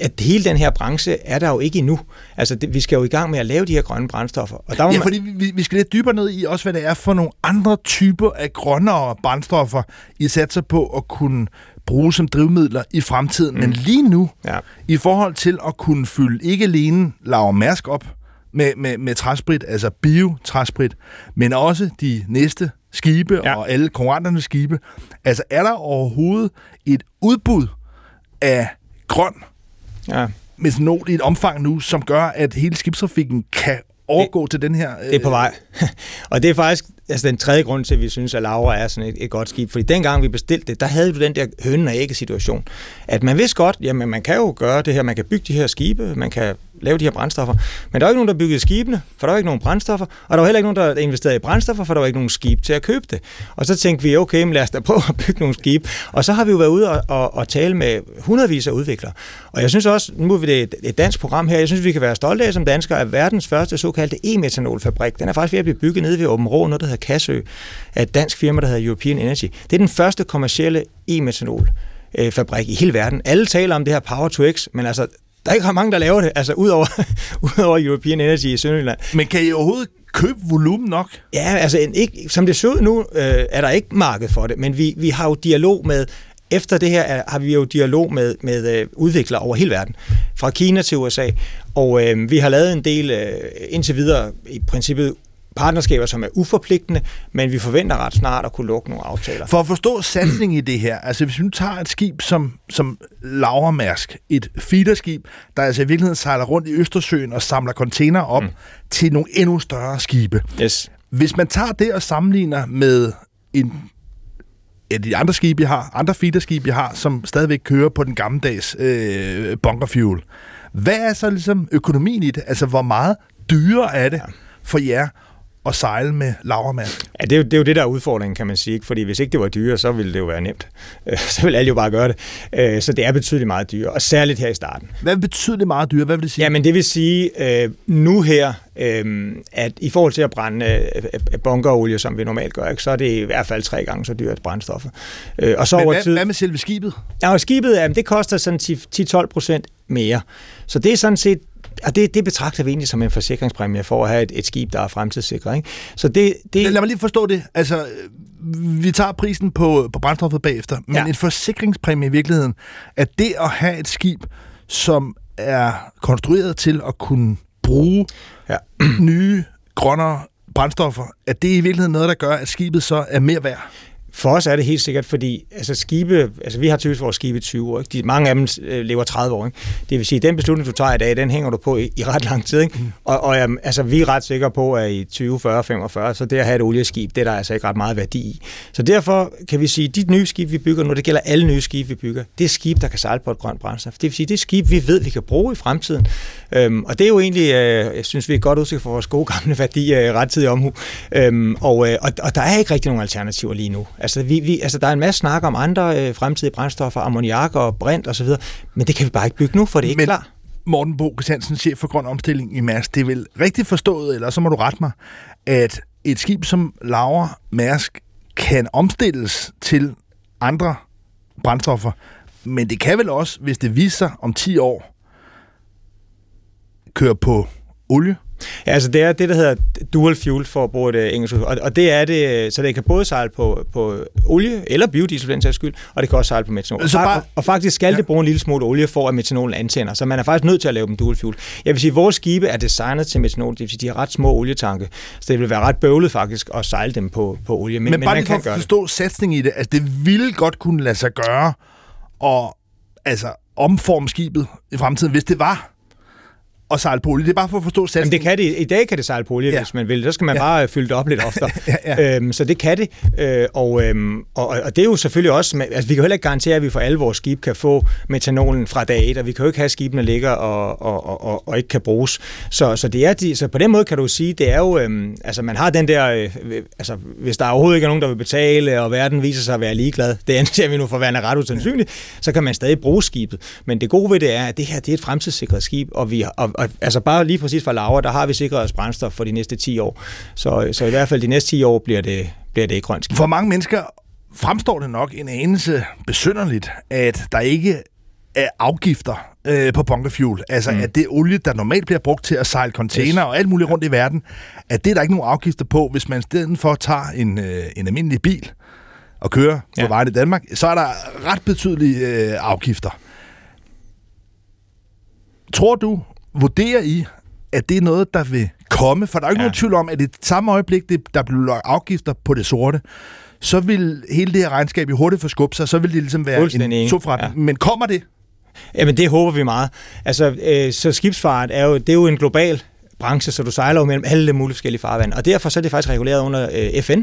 at hele den her branche er der jo ikke endnu. Altså, det, vi skal jo i gang med at lave de her grønne brændstoffer. Og der ja, man... fordi vi, vi skal lidt dybere ned i også, hvad det er for nogle andre typer af grønnere brændstoffer, I satser på at kunne bruge som drivmidler i fremtiden. Mm. Men lige nu, ja. i forhold til at kunne fylde ikke alene Laura Mærsk op med, med, med træsprit, altså bio-træsprit, men også de næste skibe ja. og alle konkurrenternes skibe. Altså, er der overhovedet et udbud af grøn Ja. metanol i et omfang nu, som gør, at hele skibstrafikken kan overgå det, til den her... Øh... Det er på øh, vej. <laughs> og det er faktisk altså den tredje grund til, at vi synes, at Laura er sådan et, et godt skib. Fordi dengang vi bestilte det, der havde du den der hønnen og ægge situation. At man vidste godt, jamen man kan jo gøre det her, man kan bygge de her skibe, man kan lave de her brændstoffer. Men der var ikke nogen, der byggede skibene, for der var ikke nogen brændstoffer, og der var heller ikke nogen, der investerede i brændstoffer, for der var ikke nogen skib til at købe det. Og så tænkte vi, okay, men lad os da prøve at bygge nogle skib. Og så har vi jo været ude og, og, og tale med hundredvis af udviklere. Og jeg synes også, nu er vi det et, et dansk program her, jeg synes, vi kan være stolte af som danskere, at verdens første såkaldte e-metanolfabrik, den er faktisk ved at blive bygget nede ved Åben Rå, noget der hedder Kassø, af et dansk firma, der hedder European Energy. Det er den første kommercielle e-metanol fabrik i hele verden. Alle taler om det her Power to X, men altså, der er ikke mange, der laver det, altså udover, <laughs> udover European Energy i Sønderjylland. Men kan I overhovedet købe volumen nok? Ja, altså ikke, som det ser ud nu, øh, er der ikke marked for det, men vi, vi har jo dialog med efter det her er, har vi jo dialog med, med øh, udviklere over hele verden, fra Kina til USA, og øh, vi har lavet en del øh, indtil videre i princippet partnerskaber, som er uforpligtende, men vi forventer ret snart at kunne lukke nogle aftaler. For at forstå satsning i det her, altså hvis vi nu tager et skib som, som Laura Mærsk, et feederskib, der altså i virkeligheden sejler rundt i Østersøen og samler container op mm. til nogle endnu større skibe. Yes. Hvis man tager det og sammenligner med en ja, de andre skibe, jeg har, andre feederskibe, jeg har, som stadigvæk kører på den gammeldags øh, bunkerfuel. Hvad er så ligesom økonomien i det? Altså, hvor meget dyrere er det for jer at sejle med lavermand. Ja, det er, jo, det er jo det, der er udfordringen, kan man sige. Fordi hvis ikke det var dyre, så ville det jo være nemt. <laughs> Så ville alle jo bare gøre det. Øh, så det er betydeligt meget dyre, og særligt her i starten. Hvad betyder det meget dyre? Hvad vil det sige? Jamen det vil sige, øh, nu her, øh, at i forhold til at brænde bunkerolie, som vi normalt gør, så er det i hvert fald tre gange så dyrt brændstoffer. Og så Men over hvad, tid... hvad med selve skibet? Ja, og skibet, det koster sådan 10-12 procent mere. Så det er sådan set og det, det betragter vi egentlig som en forsikringspræmie for at have et, et skib, der er fremtidssikret. Ikke? Så det, det... Lad mig lige forstå det. Altså, vi tager prisen på, på brændstoffet bagefter, men ja. en forsikringspræmie i virkeligheden, at det at have et skib, som er konstrueret til at kunne bruge ja. nye, grønnere brændstoffer, at det er i virkeligheden noget, der gør, at skibet så er mere værd? For os er det helt sikkert, fordi altså skibe, altså vi har typisk vores skibe i 20 år. Ikke? De, mange af dem øh, lever 30 år. Ikke? Det vil sige, at den beslutning, du tager i dag, den hænger du på i, i ret lang tid. Ikke? Mm. Og, og um, altså, vi er ret sikre på, at i 20, 40, 45, så det at have et olieskib, det er der altså ikke ret meget værdi i. Så derfor kan vi sige, at de nye skib, vi bygger nu, det gælder alle nye skib, vi bygger, det er skib, der kan sejle på et grønt brændstof. Det vil sige, det er skib, vi ved, vi kan bruge i fremtiden. Øhm, og det er jo egentlig, øh, jeg synes, vi er godt udsigt for vores gode gamle værdi øh, rettidig omhu. Øhm, og, øh, og, og der er ikke rigtig nogen alternativer lige nu. Altså, vi, vi, altså der er en masse snak om andre øh, fremtidige brændstoffer, ammoniak og brint osv., men det kan vi bare ikke bygge nu, for det er ikke men, klar. Morten Bo Christiansen, chef for grøn omstilling i Mærsk, det er vel rigtigt forstået, eller så må du rette mig, at et skib som Laura Mærsk kan omstilles til andre brændstoffer, men det kan vel også, hvis det viser sig om 10 år, køre på olie, Ja, altså det er det, der hedder dual fuel, for at bruge et uh, engelsk og, og det er det, så det kan både sejle på, på olie eller biodiesel for den sags skyld, og det kan også sejle på metanol. Så bare, og, og faktisk skal ja. det bruge en lille smule olie for, at metanolen antænder, så man er faktisk nødt til at lave dem dual fuel. Jeg vil sige, at vores skibe er designet til metanol, det vil sige, de har ret små olietanke, så det vil være ret bøvlet faktisk at sejle dem på, på olie. Men, men, men bare lige for at forstå satsning i det, altså det ville godt kunne lade sig gøre, og altså omforme skibet i fremtiden, hvis det var at sejle på olie. Det er bare for at forstå satsen. Jamen det kan det. I dag kan det sejle på olie, ja. hvis man vil. Så skal man ja. bare fylde det op lidt <laughs> oftere. ja, ja. Øhm, så det kan det. Øh, og, øhm, og, og det er jo selvfølgelig også... Altså, vi kan jo heller ikke garantere, at vi for alle vores skib kan få metanolen fra dag 1, og vi kan jo ikke have, skibene ligger og, og, og, og ikke kan bruges. Så, så, det er de, så på den måde kan du sige, det er jo... Øhm, altså man har den der... Øh, altså hvis der overhovedet ikke er nogen, der vil betale, og verden viser sig at være ligeglad, <laughs> det anser vi nu for at være ret usandsynligt, så kan man stadig bruge skibet. Men det gode ved det er, at det her det er et fremtidssikret skib, og, vi, og, og altså bare lige præcis for Laura, der har vi sikret os brændstof for de næste 10 år. Så, så i hvert fald de næste 10 år bliver det, bliver det ikke grønt For mange mennesker fremstår det nok en anelse besynderligt, at der ikke er afgifter øh, på bunkerfuel. Altså, mm. at det olie, der normalt bliver brugt til at sejle container yes. og alt muligt rundt i verden, at det er der ikke nogen afgifter på, hvis man i stedet for tager en, øh, en almindelig bil og kører på ja. vejen i Danmark, så er der ret betydelige øh, afgifter. Tror du, vurderer I, at det er noget, der vil komme? For der er jo ikke ja. nogen tvivl om, at i det samme øjeblik, det, der bliver afgifter på det sorte, så vil hele det her regnskab jo hurtigt forskubbe sig, så vil det ligesom være en tofretning. Ja. Men kommer det? Jamen, det håber vi meget. Altså, øh, så skibsfart er jo, det er jo en global branche, så du sejler jo mellem alle mulige forskellige farvande. Og derfor så er det faktisk reguleret under øh, FN,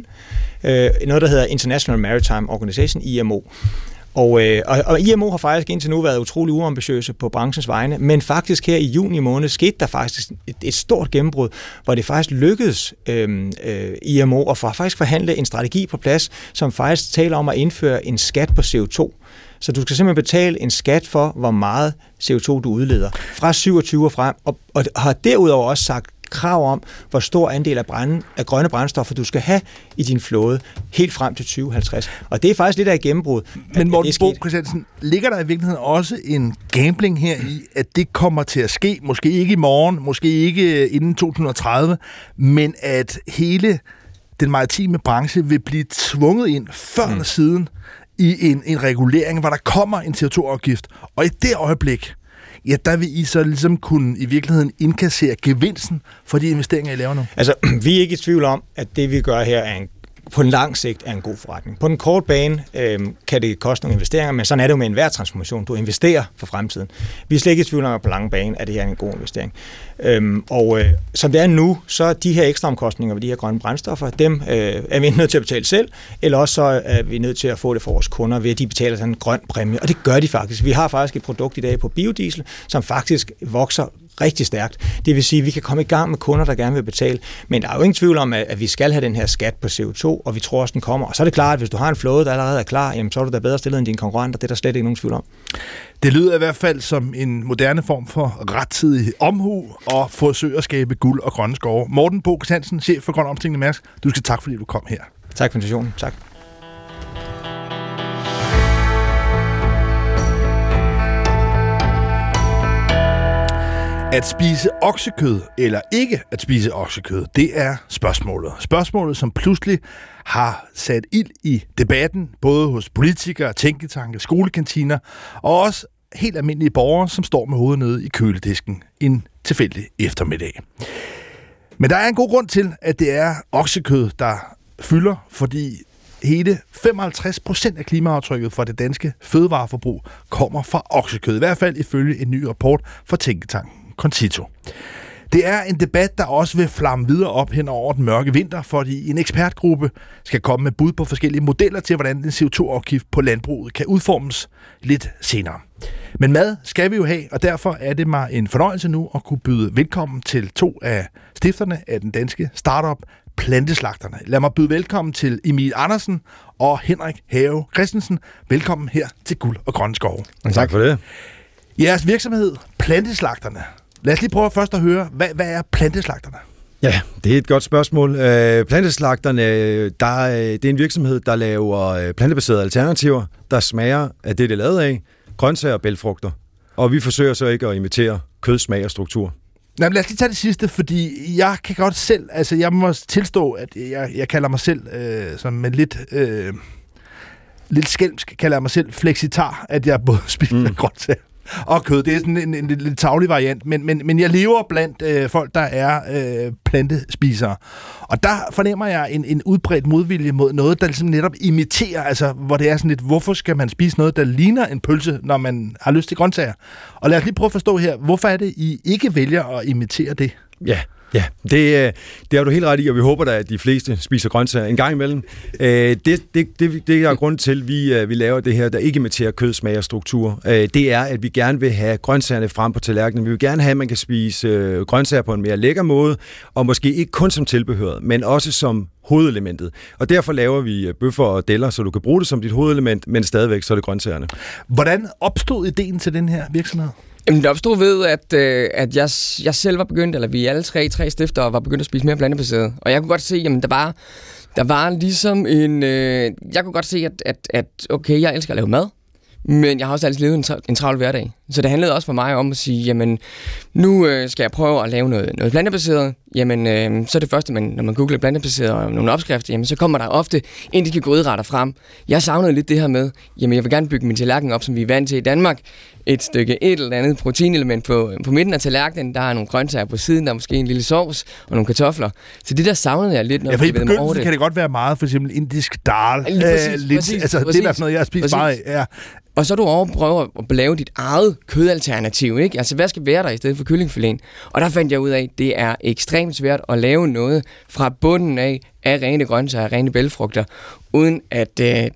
øh, noget der hedder International Maritime Organization, IMO. Og, øh, og, og IMO har faktisk indtil nu været utrolig uambitiøse på branchens vegne, men faktisk her i juni måned skete der faktisk et, et stort gennembrud, hvor det faktisk lykkedes øhm, øh, øh, IMO at for, faktisk forhandle en strategi på plads, som faktisk taler om at indføre en skat på CO2. Så du skal simpelthen betale en skat for, hvor meget CO2 du udleder fra 27 og frem, og, og har derudover også sagt krav om, hvor stor andel af, brænde, af grønne brændstoffer du skal have i din flåde helt frem til 2050. Og det er faktisk lidt af et gennembrud. Men Morten Bo Christiansen, ligger der i virkeligheden også en gambling her i, at det kommer til at ske, måske ikke i morgen, måske ikke inden 2030, men at hele den maritime branche vil blive tvunget ind før mm. siden i en, en regulering, hvor der kommer en CO2-afgift. Og i det øjeblik, ja, der vil I så ligesom kunne i virkeligheden indkassere gevinsten for de investeringer, I laver nu? Altså, <clears throat> vi er ikke i tvivl om, at det vi gør her er en på en lang sigt er en god forretning. På den korte bane øh, kan det koste nogle investeringer, men sådan er det jo med enhver transformation. Du investerer for fremtiden. Vi er slet ikke i tvivl om, at på lang bane er det her en god investering. Øhm, og øh, som det er nu, så de her ekstra omkostninger ved de her grønne brændstoffer, dem øh, er vi <laughs> nødt til at betale selv, eller også så er vi nødt til at få det for vores kunder ved, at de betaler sådan en grøn præmie. Og det gør de faktisk. Vi har faktisk et produkt i dag på biodiesel, som faktisk vokser rigtig stærkt. Det vil sige, at vi kan komme i gang med kunder, der gerne vil betale. Men der er jo ingen tvivl om, at vi skal have den her skat på CO2, og vi tror også, den kommer. Og så er det klart, at hvis du har en flåde, der allerede er klar, jamen, så er du da bedre stillet end dine konkurrenter. Det er der slet ikke nogen tvivl om. Det lyder i hvert fald som en moderne form for rettidig omhu og forsøge at skabe guld og grønne skove. Morten Bo Hansen, chef for Grøn Omstilling i Mærsk, du skal tak, fordi du kom her. Tak for invitationen. Tak. At spise oksekød eller ikke at spise oksekød, det er spørgsmålet. Spørgsmålet, som pludselig har sat ild i debatten, både hos politikere, tænketanke, skolekantiner og også helt almindelige borgere, som står med hovedet nede i køledisken en tilfældig eftermiddag. Men der er en god grund til, at det er oksekød, der fylder, fordi hele 55 procent af klimaaftrykket fra det danske fødevareforbrug kommer fra oksekød. I hvert fald ifølge en ny rapport fra Tænketanken Concito. Det er en debat, der også vil flamme videre op hen over den mørke vinter, fordi en ekspertgruppe skal komme med bud på forskellige modeller til, hvordan en CO2-afgift på landbruget kan udformes lidt senere. Men mad skal vi jo have, og derfor er det mig en fornøjelse nu at kunne byde velkommen til to af stifterne af den danske startup Planteslagterne. Lad mig byde velkommen til Emil Andersen og Henrik Have Christensen. Velkommen her til Guld og Grønne Skove. Tak for det. Jeres virksomhed, Planteslagterne, Lad os lige prøve først at høre, hvad, hvad er planteslagterne? Ja, det er et godt spørgsmål. Øh, planteslagterne, der, det er en virksomhed, der laver øh, plantebaserede alternativer, der smager af det, det er lavet af, grøntsager og bælfrugter. Og vi forsøger så ikke at imitere kød, smag og struktur. Men lad os lige tage det sidste, fordi jeg kan godt selv, altså jeg må tilstå, at jeg, jeg kalder mig selv øh, som med lidt... Øh, lidt skælmsk kalder jeg mig selv flexitar, at jeg både <laughs> spiser mm. grøntsager og kød. Det er sådan en, en, en lidt tavlig variant, men, men, men jeg lever blandt øh, folk, der er øh, plantespisere. Og der fornemmer jeg en, en udbredt modvilje mod noget, der ligesom netop imiterer, altså hvor det er sådan lidt, hvorfor skal man spise noget, der ligner en pølse, når man har lyst til grøntsager? Og lad os lige prøve at forstå her, hvorfor er det, I ikke vælger at imitere det? Ja, Ja, det, øh, det har du helt ret i, og vi håber da, at de fleste spiser grøntsager en gang imellem. Øh, det, det, det, det er grund til, at vi, øh, vi laver det her, der ikke imiterer kød, smag og struktur. Det er, at vi gerne vil have grøntsagerne frem på tallerkenen. Vi vil gerne have, at man kan spise grøntsager på en mere lækker måde, og måske ikke kun som tilbehør, men også som hovedelementet. Og derfor laver vi bøffer og deller, så du kan bruge det som dit hovedelement, men stadigvæk så er det grøntsagerne. Hvordan opstod ideen til den her virksomhed? Jamen, det opstod ved, at, øh, at jeg, jeg selv var begyndt, eller vi alle tre, tre stifter var begyndt at spise mere plantebaseret. Og jeg kunne godt se, jamen, der var, der var ligesom en... Øh, jeg kunne godt se, at, at, at okay, jeg elsker at lave mad, men jeg har også altid levet en, tra- en travl hverdag. Så det handlede også for mig om at sige, jamen, nu øh, skal jeg prøve at lave noget, noget plantebaseret jamen, øh, så er det første, man, når man googler plantebaseret og nogle opskrifter, jamen, så kommer der ofte indiske gryderetter frem. Jeg savnede lidt det her med, jamen, jeg vil gerne bygge min tallerken op, som vi er vant til i Danmark. Et stykke et eller andet proteinelement på, på midten af tallerkenen, der er nogle grøntsager på siden, der er måske en lille sovs og nogle kartofler. Så det der savnede jeg lidt, når Ja, for i mig over begyndelsen det. kan det godt være meget, for eksempel indisk dal. Lige præcis, Øh, lidt, præcis, altså, Det er i præcis. hvert fald noget, jeg har spist Præcis. meget af. Ja. Og så er du over og prøver at lave dit eget kødalternativ, ikke? Altså, hvad skal være der i stedet for kyllingfiléen? Og der fandt jeg ud af, at det er ekstremt svært at lave noget fra bunden af, af rene grøntsager, rene bælfrugter, uden at... Øh,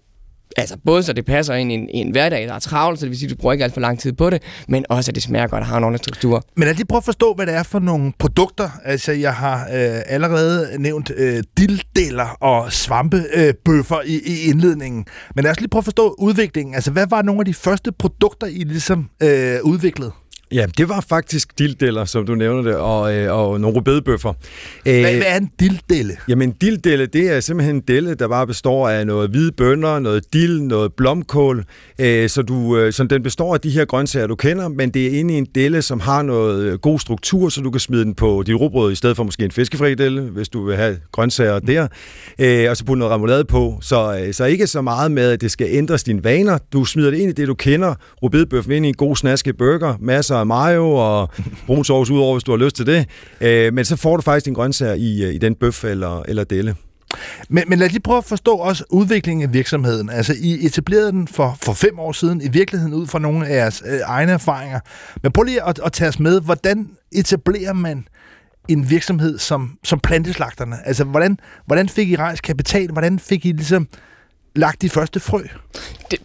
Altså både så det passer ind i en, i en hverdag, der er travlt, så det vil sige, at du bruger ikke alt for lang tid på det, men også at det smager godt og har en ordentlig struktur. Men lad os lige prøve at forstå, hvad det er for nogle produkter. Altså, jeg har øh, allerede nævnt øh, dildeller og svampebøffer øh, bøffer i, i indledningen. Men lad os lige prøve at forstå udviklingen. Altså, hvad var nogle af de første produkter, I ligesom øh, udviklede? Ja, det var faktisk dildiller, som du nævner det, og, øh, og nogle rødbedbøffer. Hvad, hvad er en dilddelle? Jamen, dilddelle, det er simpelthen en delle, der bare består af noget hvide bønner, noget dild, noget blomkål. Øh, så, du, øh, så den består af de her grøntsager, du kender, men det er inde i en delle, som har noget øh, god struktur, så du kan smide den på dit rugbrød i stedet for måske en fiskefrikadelle, hvis du vil have grøntsager der. Øh, og så putte noget remoulade på. Så, øh, så ikke så meget med, at det skal ændres dine vaner. Du smider det ind i det, du kender. Rødbedebøf ind i en god snaske burger, masser af mayo og brun sovs udover, hvis du har lyst til det. Øh, men så får du faktisk din grøntsager i, øh, i den bøf eller, eller delle. Men, men lad os lige prøve at forstå også udviklingen af virksomheden. Altså, I etablerede den for, for fem år siden, i virkeligheden ud fra nogle af jeres øh, egne erfaringer. Men prøv lige at, at tage os med, hvordan etablerer man en virksomhed som, som planteslagterne? Altså, hvordan, hvordan fik I rejst kapital? Hvordan fik I ligesom lagt de første frø? Det,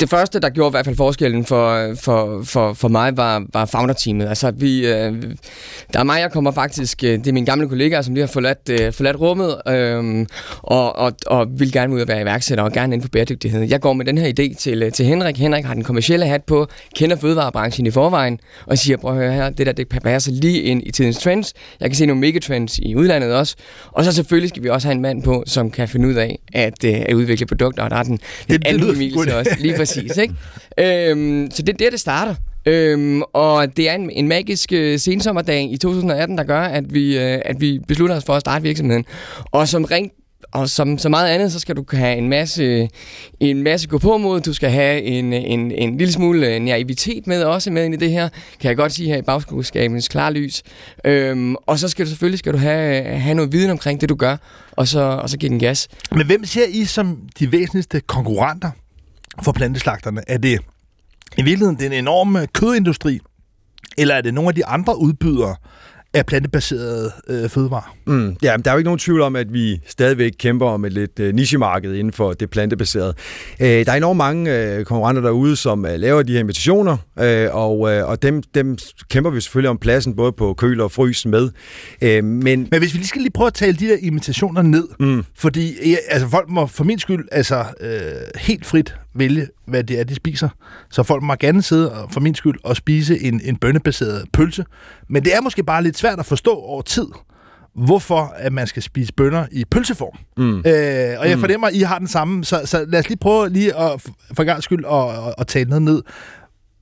det første, der gjorde i hvert fald forskellen for, for, for, for mig, var, var founder-teamet. Altså, vi, øh, der er mig, jeg kommer faktisk, øh, det er mine gamle kollegaer, som lige har forladt, øh, forladt rummet, øh, og, og, og vil gerne ud og være iværksætter, og gerne inden for bæredygtighed. Jeg går med den her idé til, øh, til Henrik. Henrik har den kommercielle hat på, kender fødevarebranchen i forvejen, og siger, prøv at høre her, det der, det passer lige ind i tidens trends. Jeg kan se nogle megatrends i udlandet også. Og så selvfølgelig skal vi også have en mand på, som kan finde ud af at, øh, at udvikle produkter, og der er den, den det anden godt. så også. Lige <laughs> præcis, ikke? Øhm, så det er der, det starter. Øhm, og det er en, en magisk øh, sensommerdag i 2018, der gør, at vi, øh, at vi beslutter os for at starte virksomheden. Og som rent og som så meget andet, så skal du have en masse, en masse gå på mod. Du skal have en, en, en lille smule øh, naivitet med også med ind i det her. Kan jeg godt sige her i bagskudskabens klar lys. Øhm, og så skal du selvfølgelig skal du have, have noget viden omkring det, du gør, og så, og så give den gas. Men hvem ser I som de væsentligste konkurrenter for planteslagterne? Er det i virkeligheden den enorme kødindustri, eller er det nogle af de andre udbydere af plantebaserede øh, fødevarer? Mm, ja, der er jo ikke nogen tvivl om, at vi stadigvæk kæmper om et lidt øh, nichemarked inden for det plantebaserede. Øh, der er enormt mange øh, konkurrenter derude, som øh, laver de her imitationer, øh, og, øh, og dem, dem kæmper vi selvfølgelig om pladsen, både på køl og frys med. Øh, men Men hvis vi lige skal lige prøve at tale de der imitationer ned, Mm. fordi altså, folk må for min skyld altså, øh, helt frit vælge, hvad det er, de spiser. Så folk må gerne sidde og, for min skyld og spise en, en bønnebaseret pølse. Men det er måske bare lidt svært at forstå over tid, hvorfor at man skal spise bønner i pølseform. Mm. Øh, og jeg fornemmer, at I har den samme, så, så lad os lige prøve lige at, for gang skyld at, at, at tale noget ned.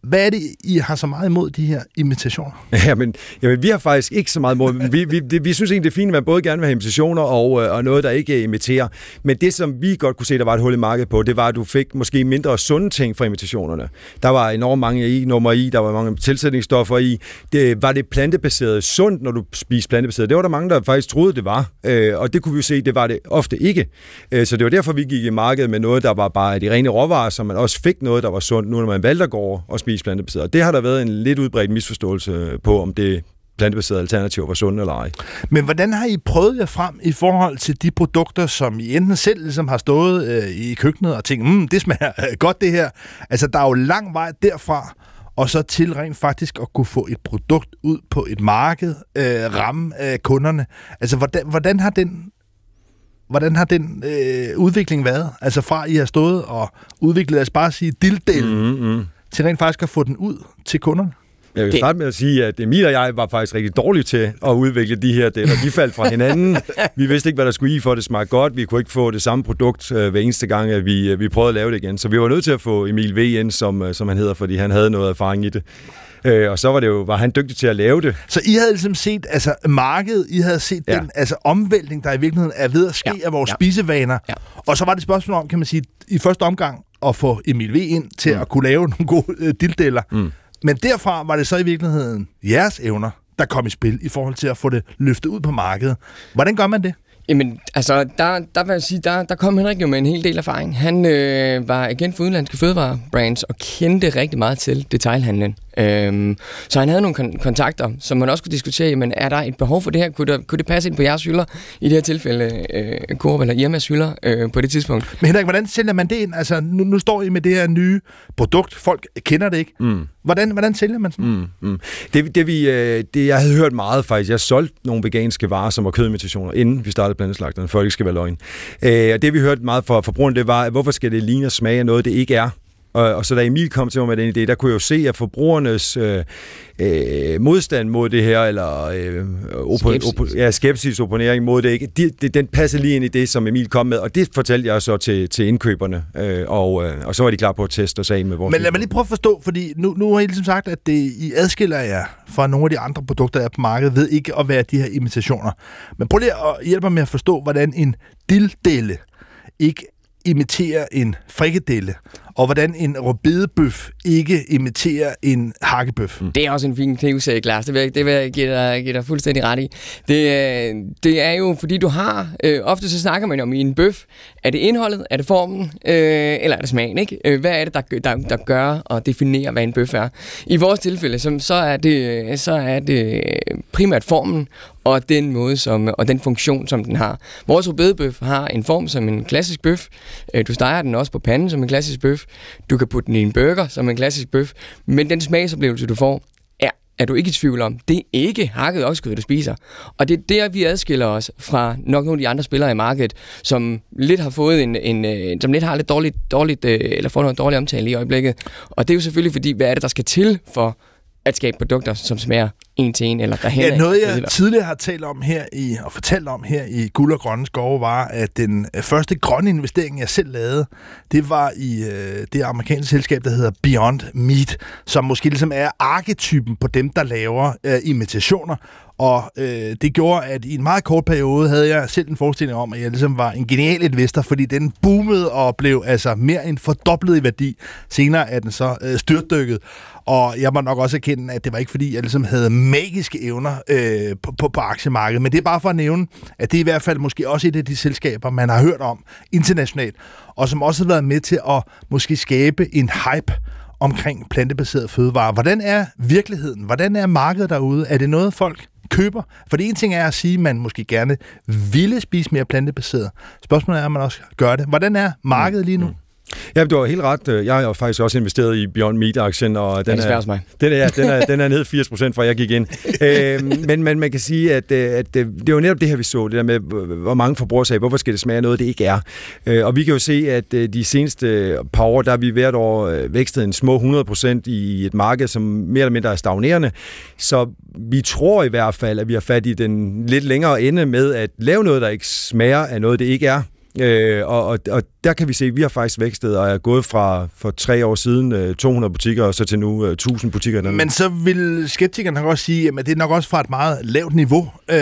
Hvad er det, I har så meget imod de her imitationer? <laughs> Ja, men jamen, vi har faktisk ikke så meget mod. Vi, vi, det, vi synes egentlig, det er fint, at man både gerne vil have imitationer og, øh, og noget, der ikke imiterer. Men det, som vi godt kunne se, der var et hul i markedet på, det var, at du fik måske mindre sunde ting fra imitationerne. Der var enormt mange i, nummer i, der var mange tilsætningsstoffer i. Det, var det plantebaseret sundt, når du spiste plantebaseret? Det var der mange, der faktisk troede, det var. Øh, og det kunne vi jo se, det var det ofte ikke. Øh, så det var derfor, vi gik i markedet med noget, der var bare de rene råvarer, så man også fik noget, der var sundt, nu når man valgte at gå over og spise plantebaseret. Det har der været en lidt udbredt misforståelse på, om det plantebaserede alternativer var sunde eller ej. Men hvordan har I prøvet jer frem i forhold til de produkter, som I enten selv ligesom har stået øh, i køkkenet og tænkt, mm, det smager øh, godt det her. Altså, der er jo lang vej derfra, og så til rent faktisk at kunne få et produkt ud på et marked, øh, ramme øh, kunderne. Altså, hvordan, hvordan har den Hvordan har den øh, udvikling været? Altså fra I har stået og udviklet, lad os bare sige, dilddel, mm. Mm-hmm. Til rent faktisk at få den ud til kunderne? Jeg vil Det- starte med at sige, at Emil og jeg var faktisk rigtig dårlige til at udvikle de her deler. De faldt fra hinanden. Vi vidste ikke, hvad der skulle i for, at det smagte godt. Vi kunne ikke få det samme produkt øh, hver eneste gang, at vi, øh, vi prøvede at lave det igen. Så vi var nødt til at få Emil V ind, som, øh, som han hedder, fordi han havde noget erfaring i det. Øh, og så var det jo, var han dygtig til at lave det. Så I havde ligesom set, altså markedet, I havde set ja. den altså, omvæltning, der i virkeligheden er ved at ske ja. af vores ja. spisevaner. Ja. Og så var det spørgsmål om, kan man sige, i første omgang at få Emil V. ind til mm. at kunne lave <laughs> nogle gode øh, dildeller. Mm. Men derfra var det så i virkeligheden jeres evner, der kom i spil i forhold til at få det løftet ud på markedet. Hvordan gør man det? Jamen, altså, der, der vil jeg sige, der, der kom Henrik jo med en hel del erfaring. Han øh, var igen for udenlandske fødevarebrands og kendte rigtig meget til detailhandlen. Øhm, så han havde nogle kon- kontakter, som man også kunne diskutere, men er der et behov for det her? Kunne, der, kunne det passe ind på jeres hylder? I det her tilfælde, øh, Coop eller Irmas hylder øh, på det tidspunkt. Men Henrik, hvordan sælger man det ind? Altså, nu, nu står I med det her nye produkt. Folk kender det ikke. Mm. Hvordan, hvordan sælger man sådan? Mm, mm. Det, det, vi, øh, det, jeg havde hørt meget faktisk. Jeg solgte nogle veganske varer, som var kødimitationer, inden vi startede blandeslagterne, for det ikke skal være løgn. Øh, og det vi hørte meget fra forbrugerne, det var, hvorfor skal det ligne og smage af noget, det ikke er? Og, og så da Emil kom til mig med den idé, der kunne jeg jo se, at forbrugernes øh, øh, modstand mod det her, eller øh, opo, skepsis. Opo, ja, skepsis, opponering mod det, ikke, de, de, den passede lige ind i det, som Emil kom med, og det fortalte jeg så til, til indkøberne, øh, og, øh, og så var de klar på at teste af med vores... Men lad mig lige prøve at forstå, fordi nu, nu har I ligesom sagt, at det, I adskiller jer fra nogle af de andre produkter, der er på markedet, ved ikke at være de her imitationer. Men prøv lige at hjælpe mig med at forstå, hvordan en dilddelle ikke imiterer en frikadelle, og hvordan en rødbedebøf ikke imiterer en hakkebøf. Mm. Det er også en fin knivsæk, Lars. Det vil, jeg, det vil jeg give dig, give dig fuldstændig ret i. Det, det er jo, fordi du har... Øh, ofte så snakker man om i en bøf, er det indholdet, er det formen, øh, eller er det smagen, ikke? Øh, hvad er det, der, der, der gør og definerer, hvad en bøf er? I vores tilfælde, så, så, er, det, så er det primært formen, og den måde som, og den funktion, som den har. Vores rødbedebøf har en form som en klassisk bøf. Øh, du steger den også på panden som en klassisk bøf. Du kan putte den i en burger som en klassisk bøf. Men den smagsoplevelse, du får, er, er du ikke i tvivl om. Det er ikke hakket oksekød, du spiser. Og det er der, vi adskiller os fra nok nogle af de andre spillere i markedet, som lidt har fået en, en øh, som lidt har lidt dårligt, dårligt øh, eller får noget dårligt omtale i øjeblikket. Og det er jo selvfølgelig fordi, hvad er det, der skal til for at skabe produkter, som smager en til en, eller derhen. Ja, noget jeg tidligere har talt om her i, og fortalt om her i Guld og Grønne Skove, var, at den øh, første grønne investering, jeg selv lavede, det var i øh, det amerikanske selskab, der hedder Beyond Meat, som måske ligesom er arketypen på dem, der laver øh, imitationer, og øh, det gjorde, at i en meget kort periode havde jeg selv en forestilling om, at jeg ligesom var en genial investor, fordi den boomede og blev altså mere end fordoblet i værdi. Senere er den så øh, styrtdykket. Og jeg må nok også erkende, at det var ikke fordi, jeg ligesom havde magiske evner øh, på, på, på aktiemarkedet. Men det er bare for at nævne, at det er i hvert fald måske også et af de selskaber, man har hørt om internationalt, og som også har været med til at måske skabe en hype omkring plantebaseret fødevarer. Hvordan er virkeligheden? Hvordan er markedet derude? Er det noget, folk køber? For det ene ting er at sige, at man måske gerne ville spise mere plantebaseret. Spørgsmålet er, om man også gør det. Hvordan er markedet lige nu? Mm. Ja, du har helt ret. Jeg har faktisk også investeret i Beyond Meat-aktien, og den er, mig. Den er, den er, den er ned 80 procent, fra jeg gik ind. <laughs> øhm, men, men man kan sige, at, øh, at øh, det er jo netop det her, vi så, det der med, hvor mange forbrugere sagde, hvorfor skal det smage noget, det ikke er. Øh, og vi kan jo se, at de seneste par år, der har vi hvert år vækstet en små 100 procent i et marked, som mere eller mindre er stagnerende. Så vi tror i hvert fald, at vi har fat i den lidt længere ende med at lave noget, der ikke smager af noget, det ikke er. Øh, og, og, og der kan vi se, at vi har faktisk vækstet og er gået fra for tre år siden øh, 200 butikker og så til nu øh, 1000 butikker. Der Men så vil skeptikerne nok også sige, at det er nok også fra et meget lavt niveau. Øh,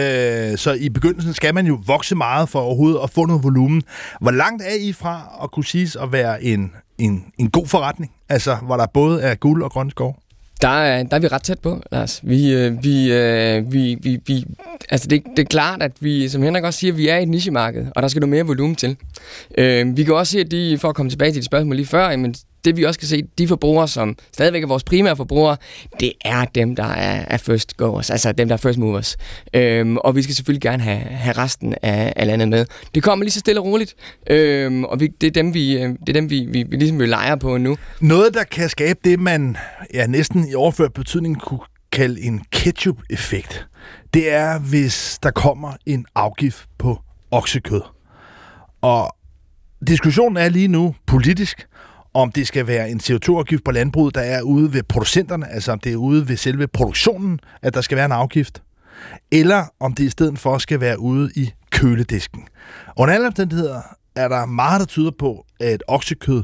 så i begyndelsen skal man jo vokse meget for overhovedet at få noget volumen. Hvor langt er I fra at kunne siges at være en, en, en god forretning? Altså, hvor der både er guld og grøn skov? Der er, der er vi ret tæt på, Lars. Vi, øh, vi, øh, vi, vi, vi, altså det, det er klart, at vi, som Henrik også siger, vi er i et nichemarked, og der skal du mere volumen til. Øh, vi kan også se, at de, for at komme tilbage til de spørgsmål lige før, jamen, det vi også kan se, de forbrugere, som stadigvæk er vores primære forbrugere, det er dem, der er, er first goers, altså dem, der er first movers. Øhm, og vi skal selvfølgelig gerne have, have resten af, af landet med. Det kommer lige så stille og roligt, øhm, og vi, det er dem, vi, øh, det er dem vi, vi, vi ligesom vil lege på nu. Noget, der kan skabe det, man ja, næsten i overført betydning kunne kalde en ketchup-effekt, det er, hvis der kommer en afgift på oksekød. Og diskussionen er lige nu politisk, om det skal være en CO2-afgift på landbruget, der er ude ved producenterne, altså om det er ude ved selve produktionen, at der skal være en afgift, eller om det i stedet for skal være ude i køledisken. Under alle omstændigheder er der meget, der tyder på, at oksekød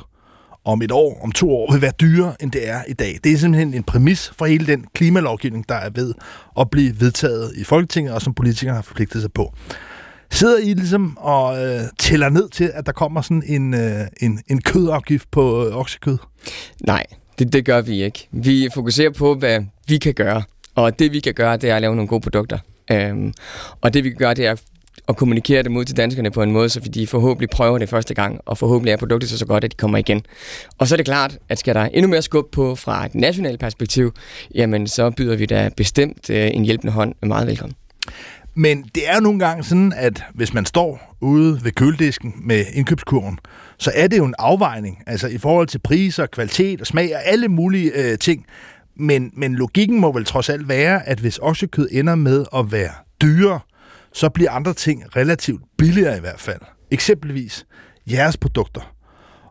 om et år, om to år, vil være dyrere, end det er i dag. Det er simpelthen en præmis for hele den klimalovgivning, der er ved at blive vedtaget i Folketinget, og som politikerne har forpligtet sig på. Sidder I ligesom og øh, tæller ned til, at der kommer sådan en, øh, en, en kødafgift på øh, oksekød? Nej, det, det gør vi ikke. Vi fokuserer på, hvad vi kan gøre. Og det vi kan gøre, det er at lave nogle gode produkter. Øhm, og det vi kan gøre, det er at kommunikere det ud til danskerne på en måde, så de forhåbentlig prøver det første gang, og forhåbentlig er produktet så, så godt, at de kommer igen. Og så er det klart, at skal der endnu mere skub på fra et nationalt perspektiv, jamen så byder vi da bestemt øh, en hjælpende hånd meget velkommen. Men det er nogle gange sådan, at hvis man står ude ved køledisken med indkøbskurven, så er det jo en afvejning, altså i forhold til priser, kvalitet og smag og alle mulige øh, ting. Men, men logikken må vel trods alt være, at hvis oksekød ender med at være dyrere, så bliver andre ting relativt billigere i hvert fald. Eksempelvis jeres produkter.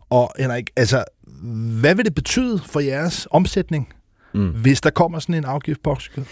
Og Henrik, altså, hvad vil det betyde for jeres omsætning, mm. hvis der kommer sådan en afgift på oksekød?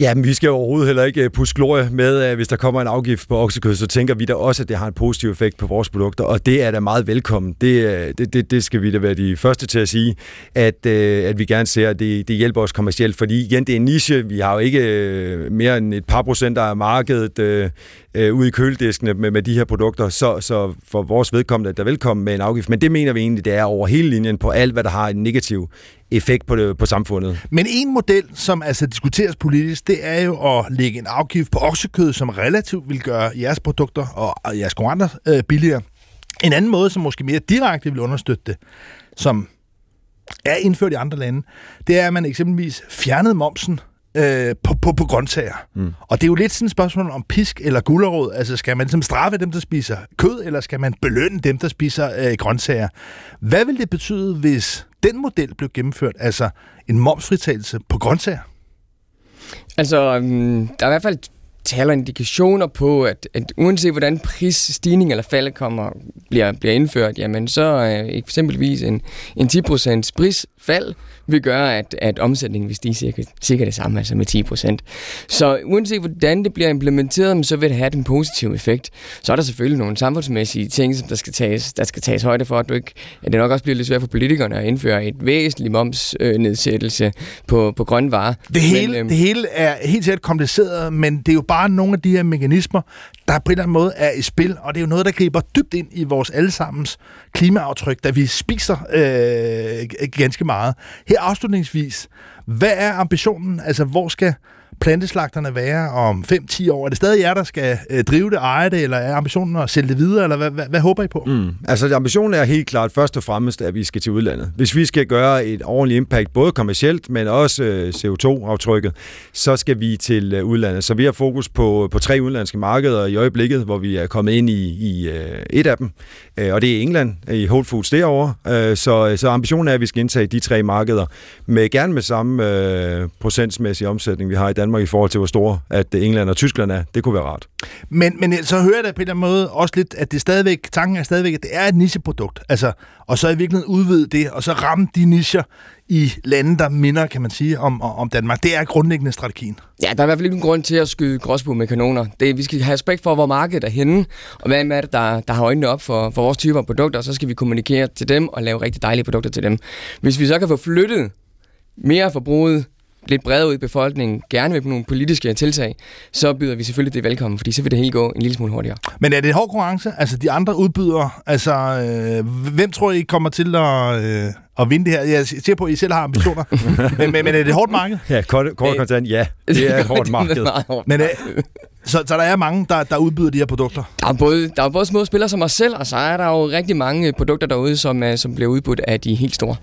Ja, men vi skal overhovedet heller ikke øh, puske glorie med, at hvis der kommer en afgift på oksekød, så tænker vi da også, at det har en positiv effekt på vores produkter, og det er da meget velkommen. Det, øh, det, det, det skal vi da være de første til at sige, at, øh, at vi gerne ser, at det, det hjælper os kommercielt, fordi igen, det er en niche. Vi har jo ikke mere end et par procent af markedet øh, ude i kølediskene med, med de her produkter, så, så for vores vedkommende er der velkommen med en afgift, men det mener vi egentlig, det er over hele linjen på alt, hvad der har en negativ effekt på, det, på samfundet. Men en model, som altså diskuteres politisk, det er jo at lægge en afgift på oksekød, som relativt vil gøre jeres produkter og jeres konkurrenter øh, billigere. En anden måde, som måske mere direkte vil understøtte det, som er indført i andre lande, det er, at man eksempelvis fjernede momsen øh, på, på, på grøntsager. Mm. Og det er jo lidt sådan et spørgsmål om pisk eller gulerod. Altså, skal man ligesom straffe dem, der spiser kød, eller skal man belønne dem, der spiser øh, grøntsager? Hvad vil det betyde, hvis den model blev gennemført, altså en momsfritagelse på grøntsager? Altså, um, der er i hvert fald taler indikationer på, at, at uanset hvordan prisstigning eller fald kommer, bliver, bliver indført, jamen så er eksempelvis en, en 10% prisfald vil gøre, at, at omsætningen vil stige cirka, cirka det samme, altså med 10 procent. Så uanset hvordan det bliver implementeret, så vil det have en positiv effekt. Så er der selvfølgelig nogle samfundsmæssige ting, som der skal tages, der skal tages højde for, at, du ikke, at det nok også bliver lidt svært for politikerne at indføre et væsentligt momsnedsættelse på, på grønne varer. Det hele, men, øhm, det hele er helt sikkert kompliceret, men det er jo bare nogle af de her mekanismer, der på en eller anden måde er i spil, og det er jo noget, der griber dybt ind i vores allesammens klimaaftryk, da vi spiser øh, ganske meget. Her afslutningsvis, hvad er ambitionen? Altså, hvor skal planteslagterne være om 5-10 år? Er det stadig jer, der skal øh, drive det, eje det, eller er ambitionen at sælge det videre, eller hvad, hvad, hvad håber I på? Mm. Altså, ambitionen er helt klart først og fremmest, at vi skal til udlandet. Hvis vi skal gøre et ordentligt impact, både kommercielt, men også øh, CO2-aftrykket, så skal vi til øh, udlandet. Så vi har fokus på, på tre udenlandske markeder i øjeblikket, hvor vi er kommet ind i, i øh, et af dem, øh, og det er England, i Whole Foods derovre. Øh, så, så ambitionen er, at vi skal indtage de tre markeder, med gerne med samme øh, procentsmæssig omsætning, vi har i Danmark Danmark i forhold til, hvor store at England og Tyskland er. Det kunne være rart. Men, men så hører jeg da på en eller anden måde også lidt, at det stadigvæk, tanken er stadigvæk, at det er et nicheprodukt. Altså, og så i virkeligheden udvide det, og så ramme de nicher i lande, der minder, kan man sige, om, om Danmark. Det er grundlæggende strategien. Ja, der er i hvert fald ikke en grund til at skyde gråsbue med kanoner. Det, vi skal have respekt for, hvor markedet er henne, og hvad er det, der, der har øjnene op for, for vores typer af produkter, og så skal vi kommunikere til dem og lave rigtig dejlige produkter til dem. Hvis vi så kan få flyttet mere forbruget lidt bredere ud i befolkningen, gerne med nogle politiske tiltag, så byder vi selvfølgelig det velkommen, fordi så vil det hele gå en lille smule hurtigere. Men er det hård konkurrence? Altså de andre udbydere, altså øh, hvem tror I kommer til at, øh, at vinde det her? Jeg ser på, at I selv har ambitioner, <laughs> men, men, men er det et hårdt marked? Ja, kort, kort kontant, ja. <laughs> Det er et hårdt marked. men, øh, så, så der er mange, der, der udbyder de her produkter? Der er, både, der er både små spillere som os selv, og så er der jo rigtig mange produkter derude, som, øh, som bliver udbudt af de helt store.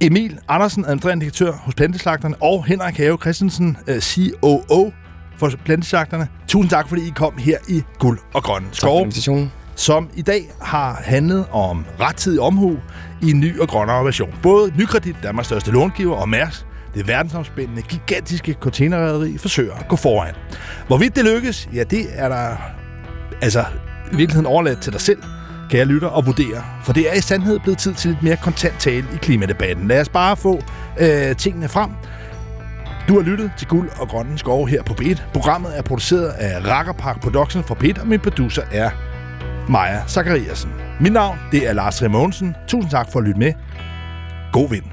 Emil Andersen, administrerende direktør hos Planteslagterne, og Henrik Have Christensen, øh, COO for Planteslagterne. Tusind tak, fordi I kom her i Guld og Grønne Skov, som i dag har handlet om rettidig omhu i en ny og grønnere version. Både Nykredit, Danmarks største långiver, og Mærs, det verdensomspændende, gigantiske containerrederi, forsøger at gå foran. Hvorvidt det lykkes, ja, det er der altså i virkeligheden overladt til dig selv kære lytter, og vurdere. For det er i sandhed blevet tid til lidt mere kontant tale i klimadebatten. Lad os bare få øh, tingene frem. Du har lyttet til Guld og Grønne Skove her på B1. Programmet er produceret af Rakkerpark Production for B1, og min producer er Maja Zachariasen. Mit navn det er Lars Remonsen. Tusind tak for at lytte med. God vind.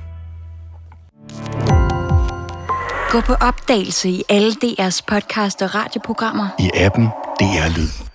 Gå på opdagelse i alle DR's podcast og radioprogrammer. I appen DR Lyd.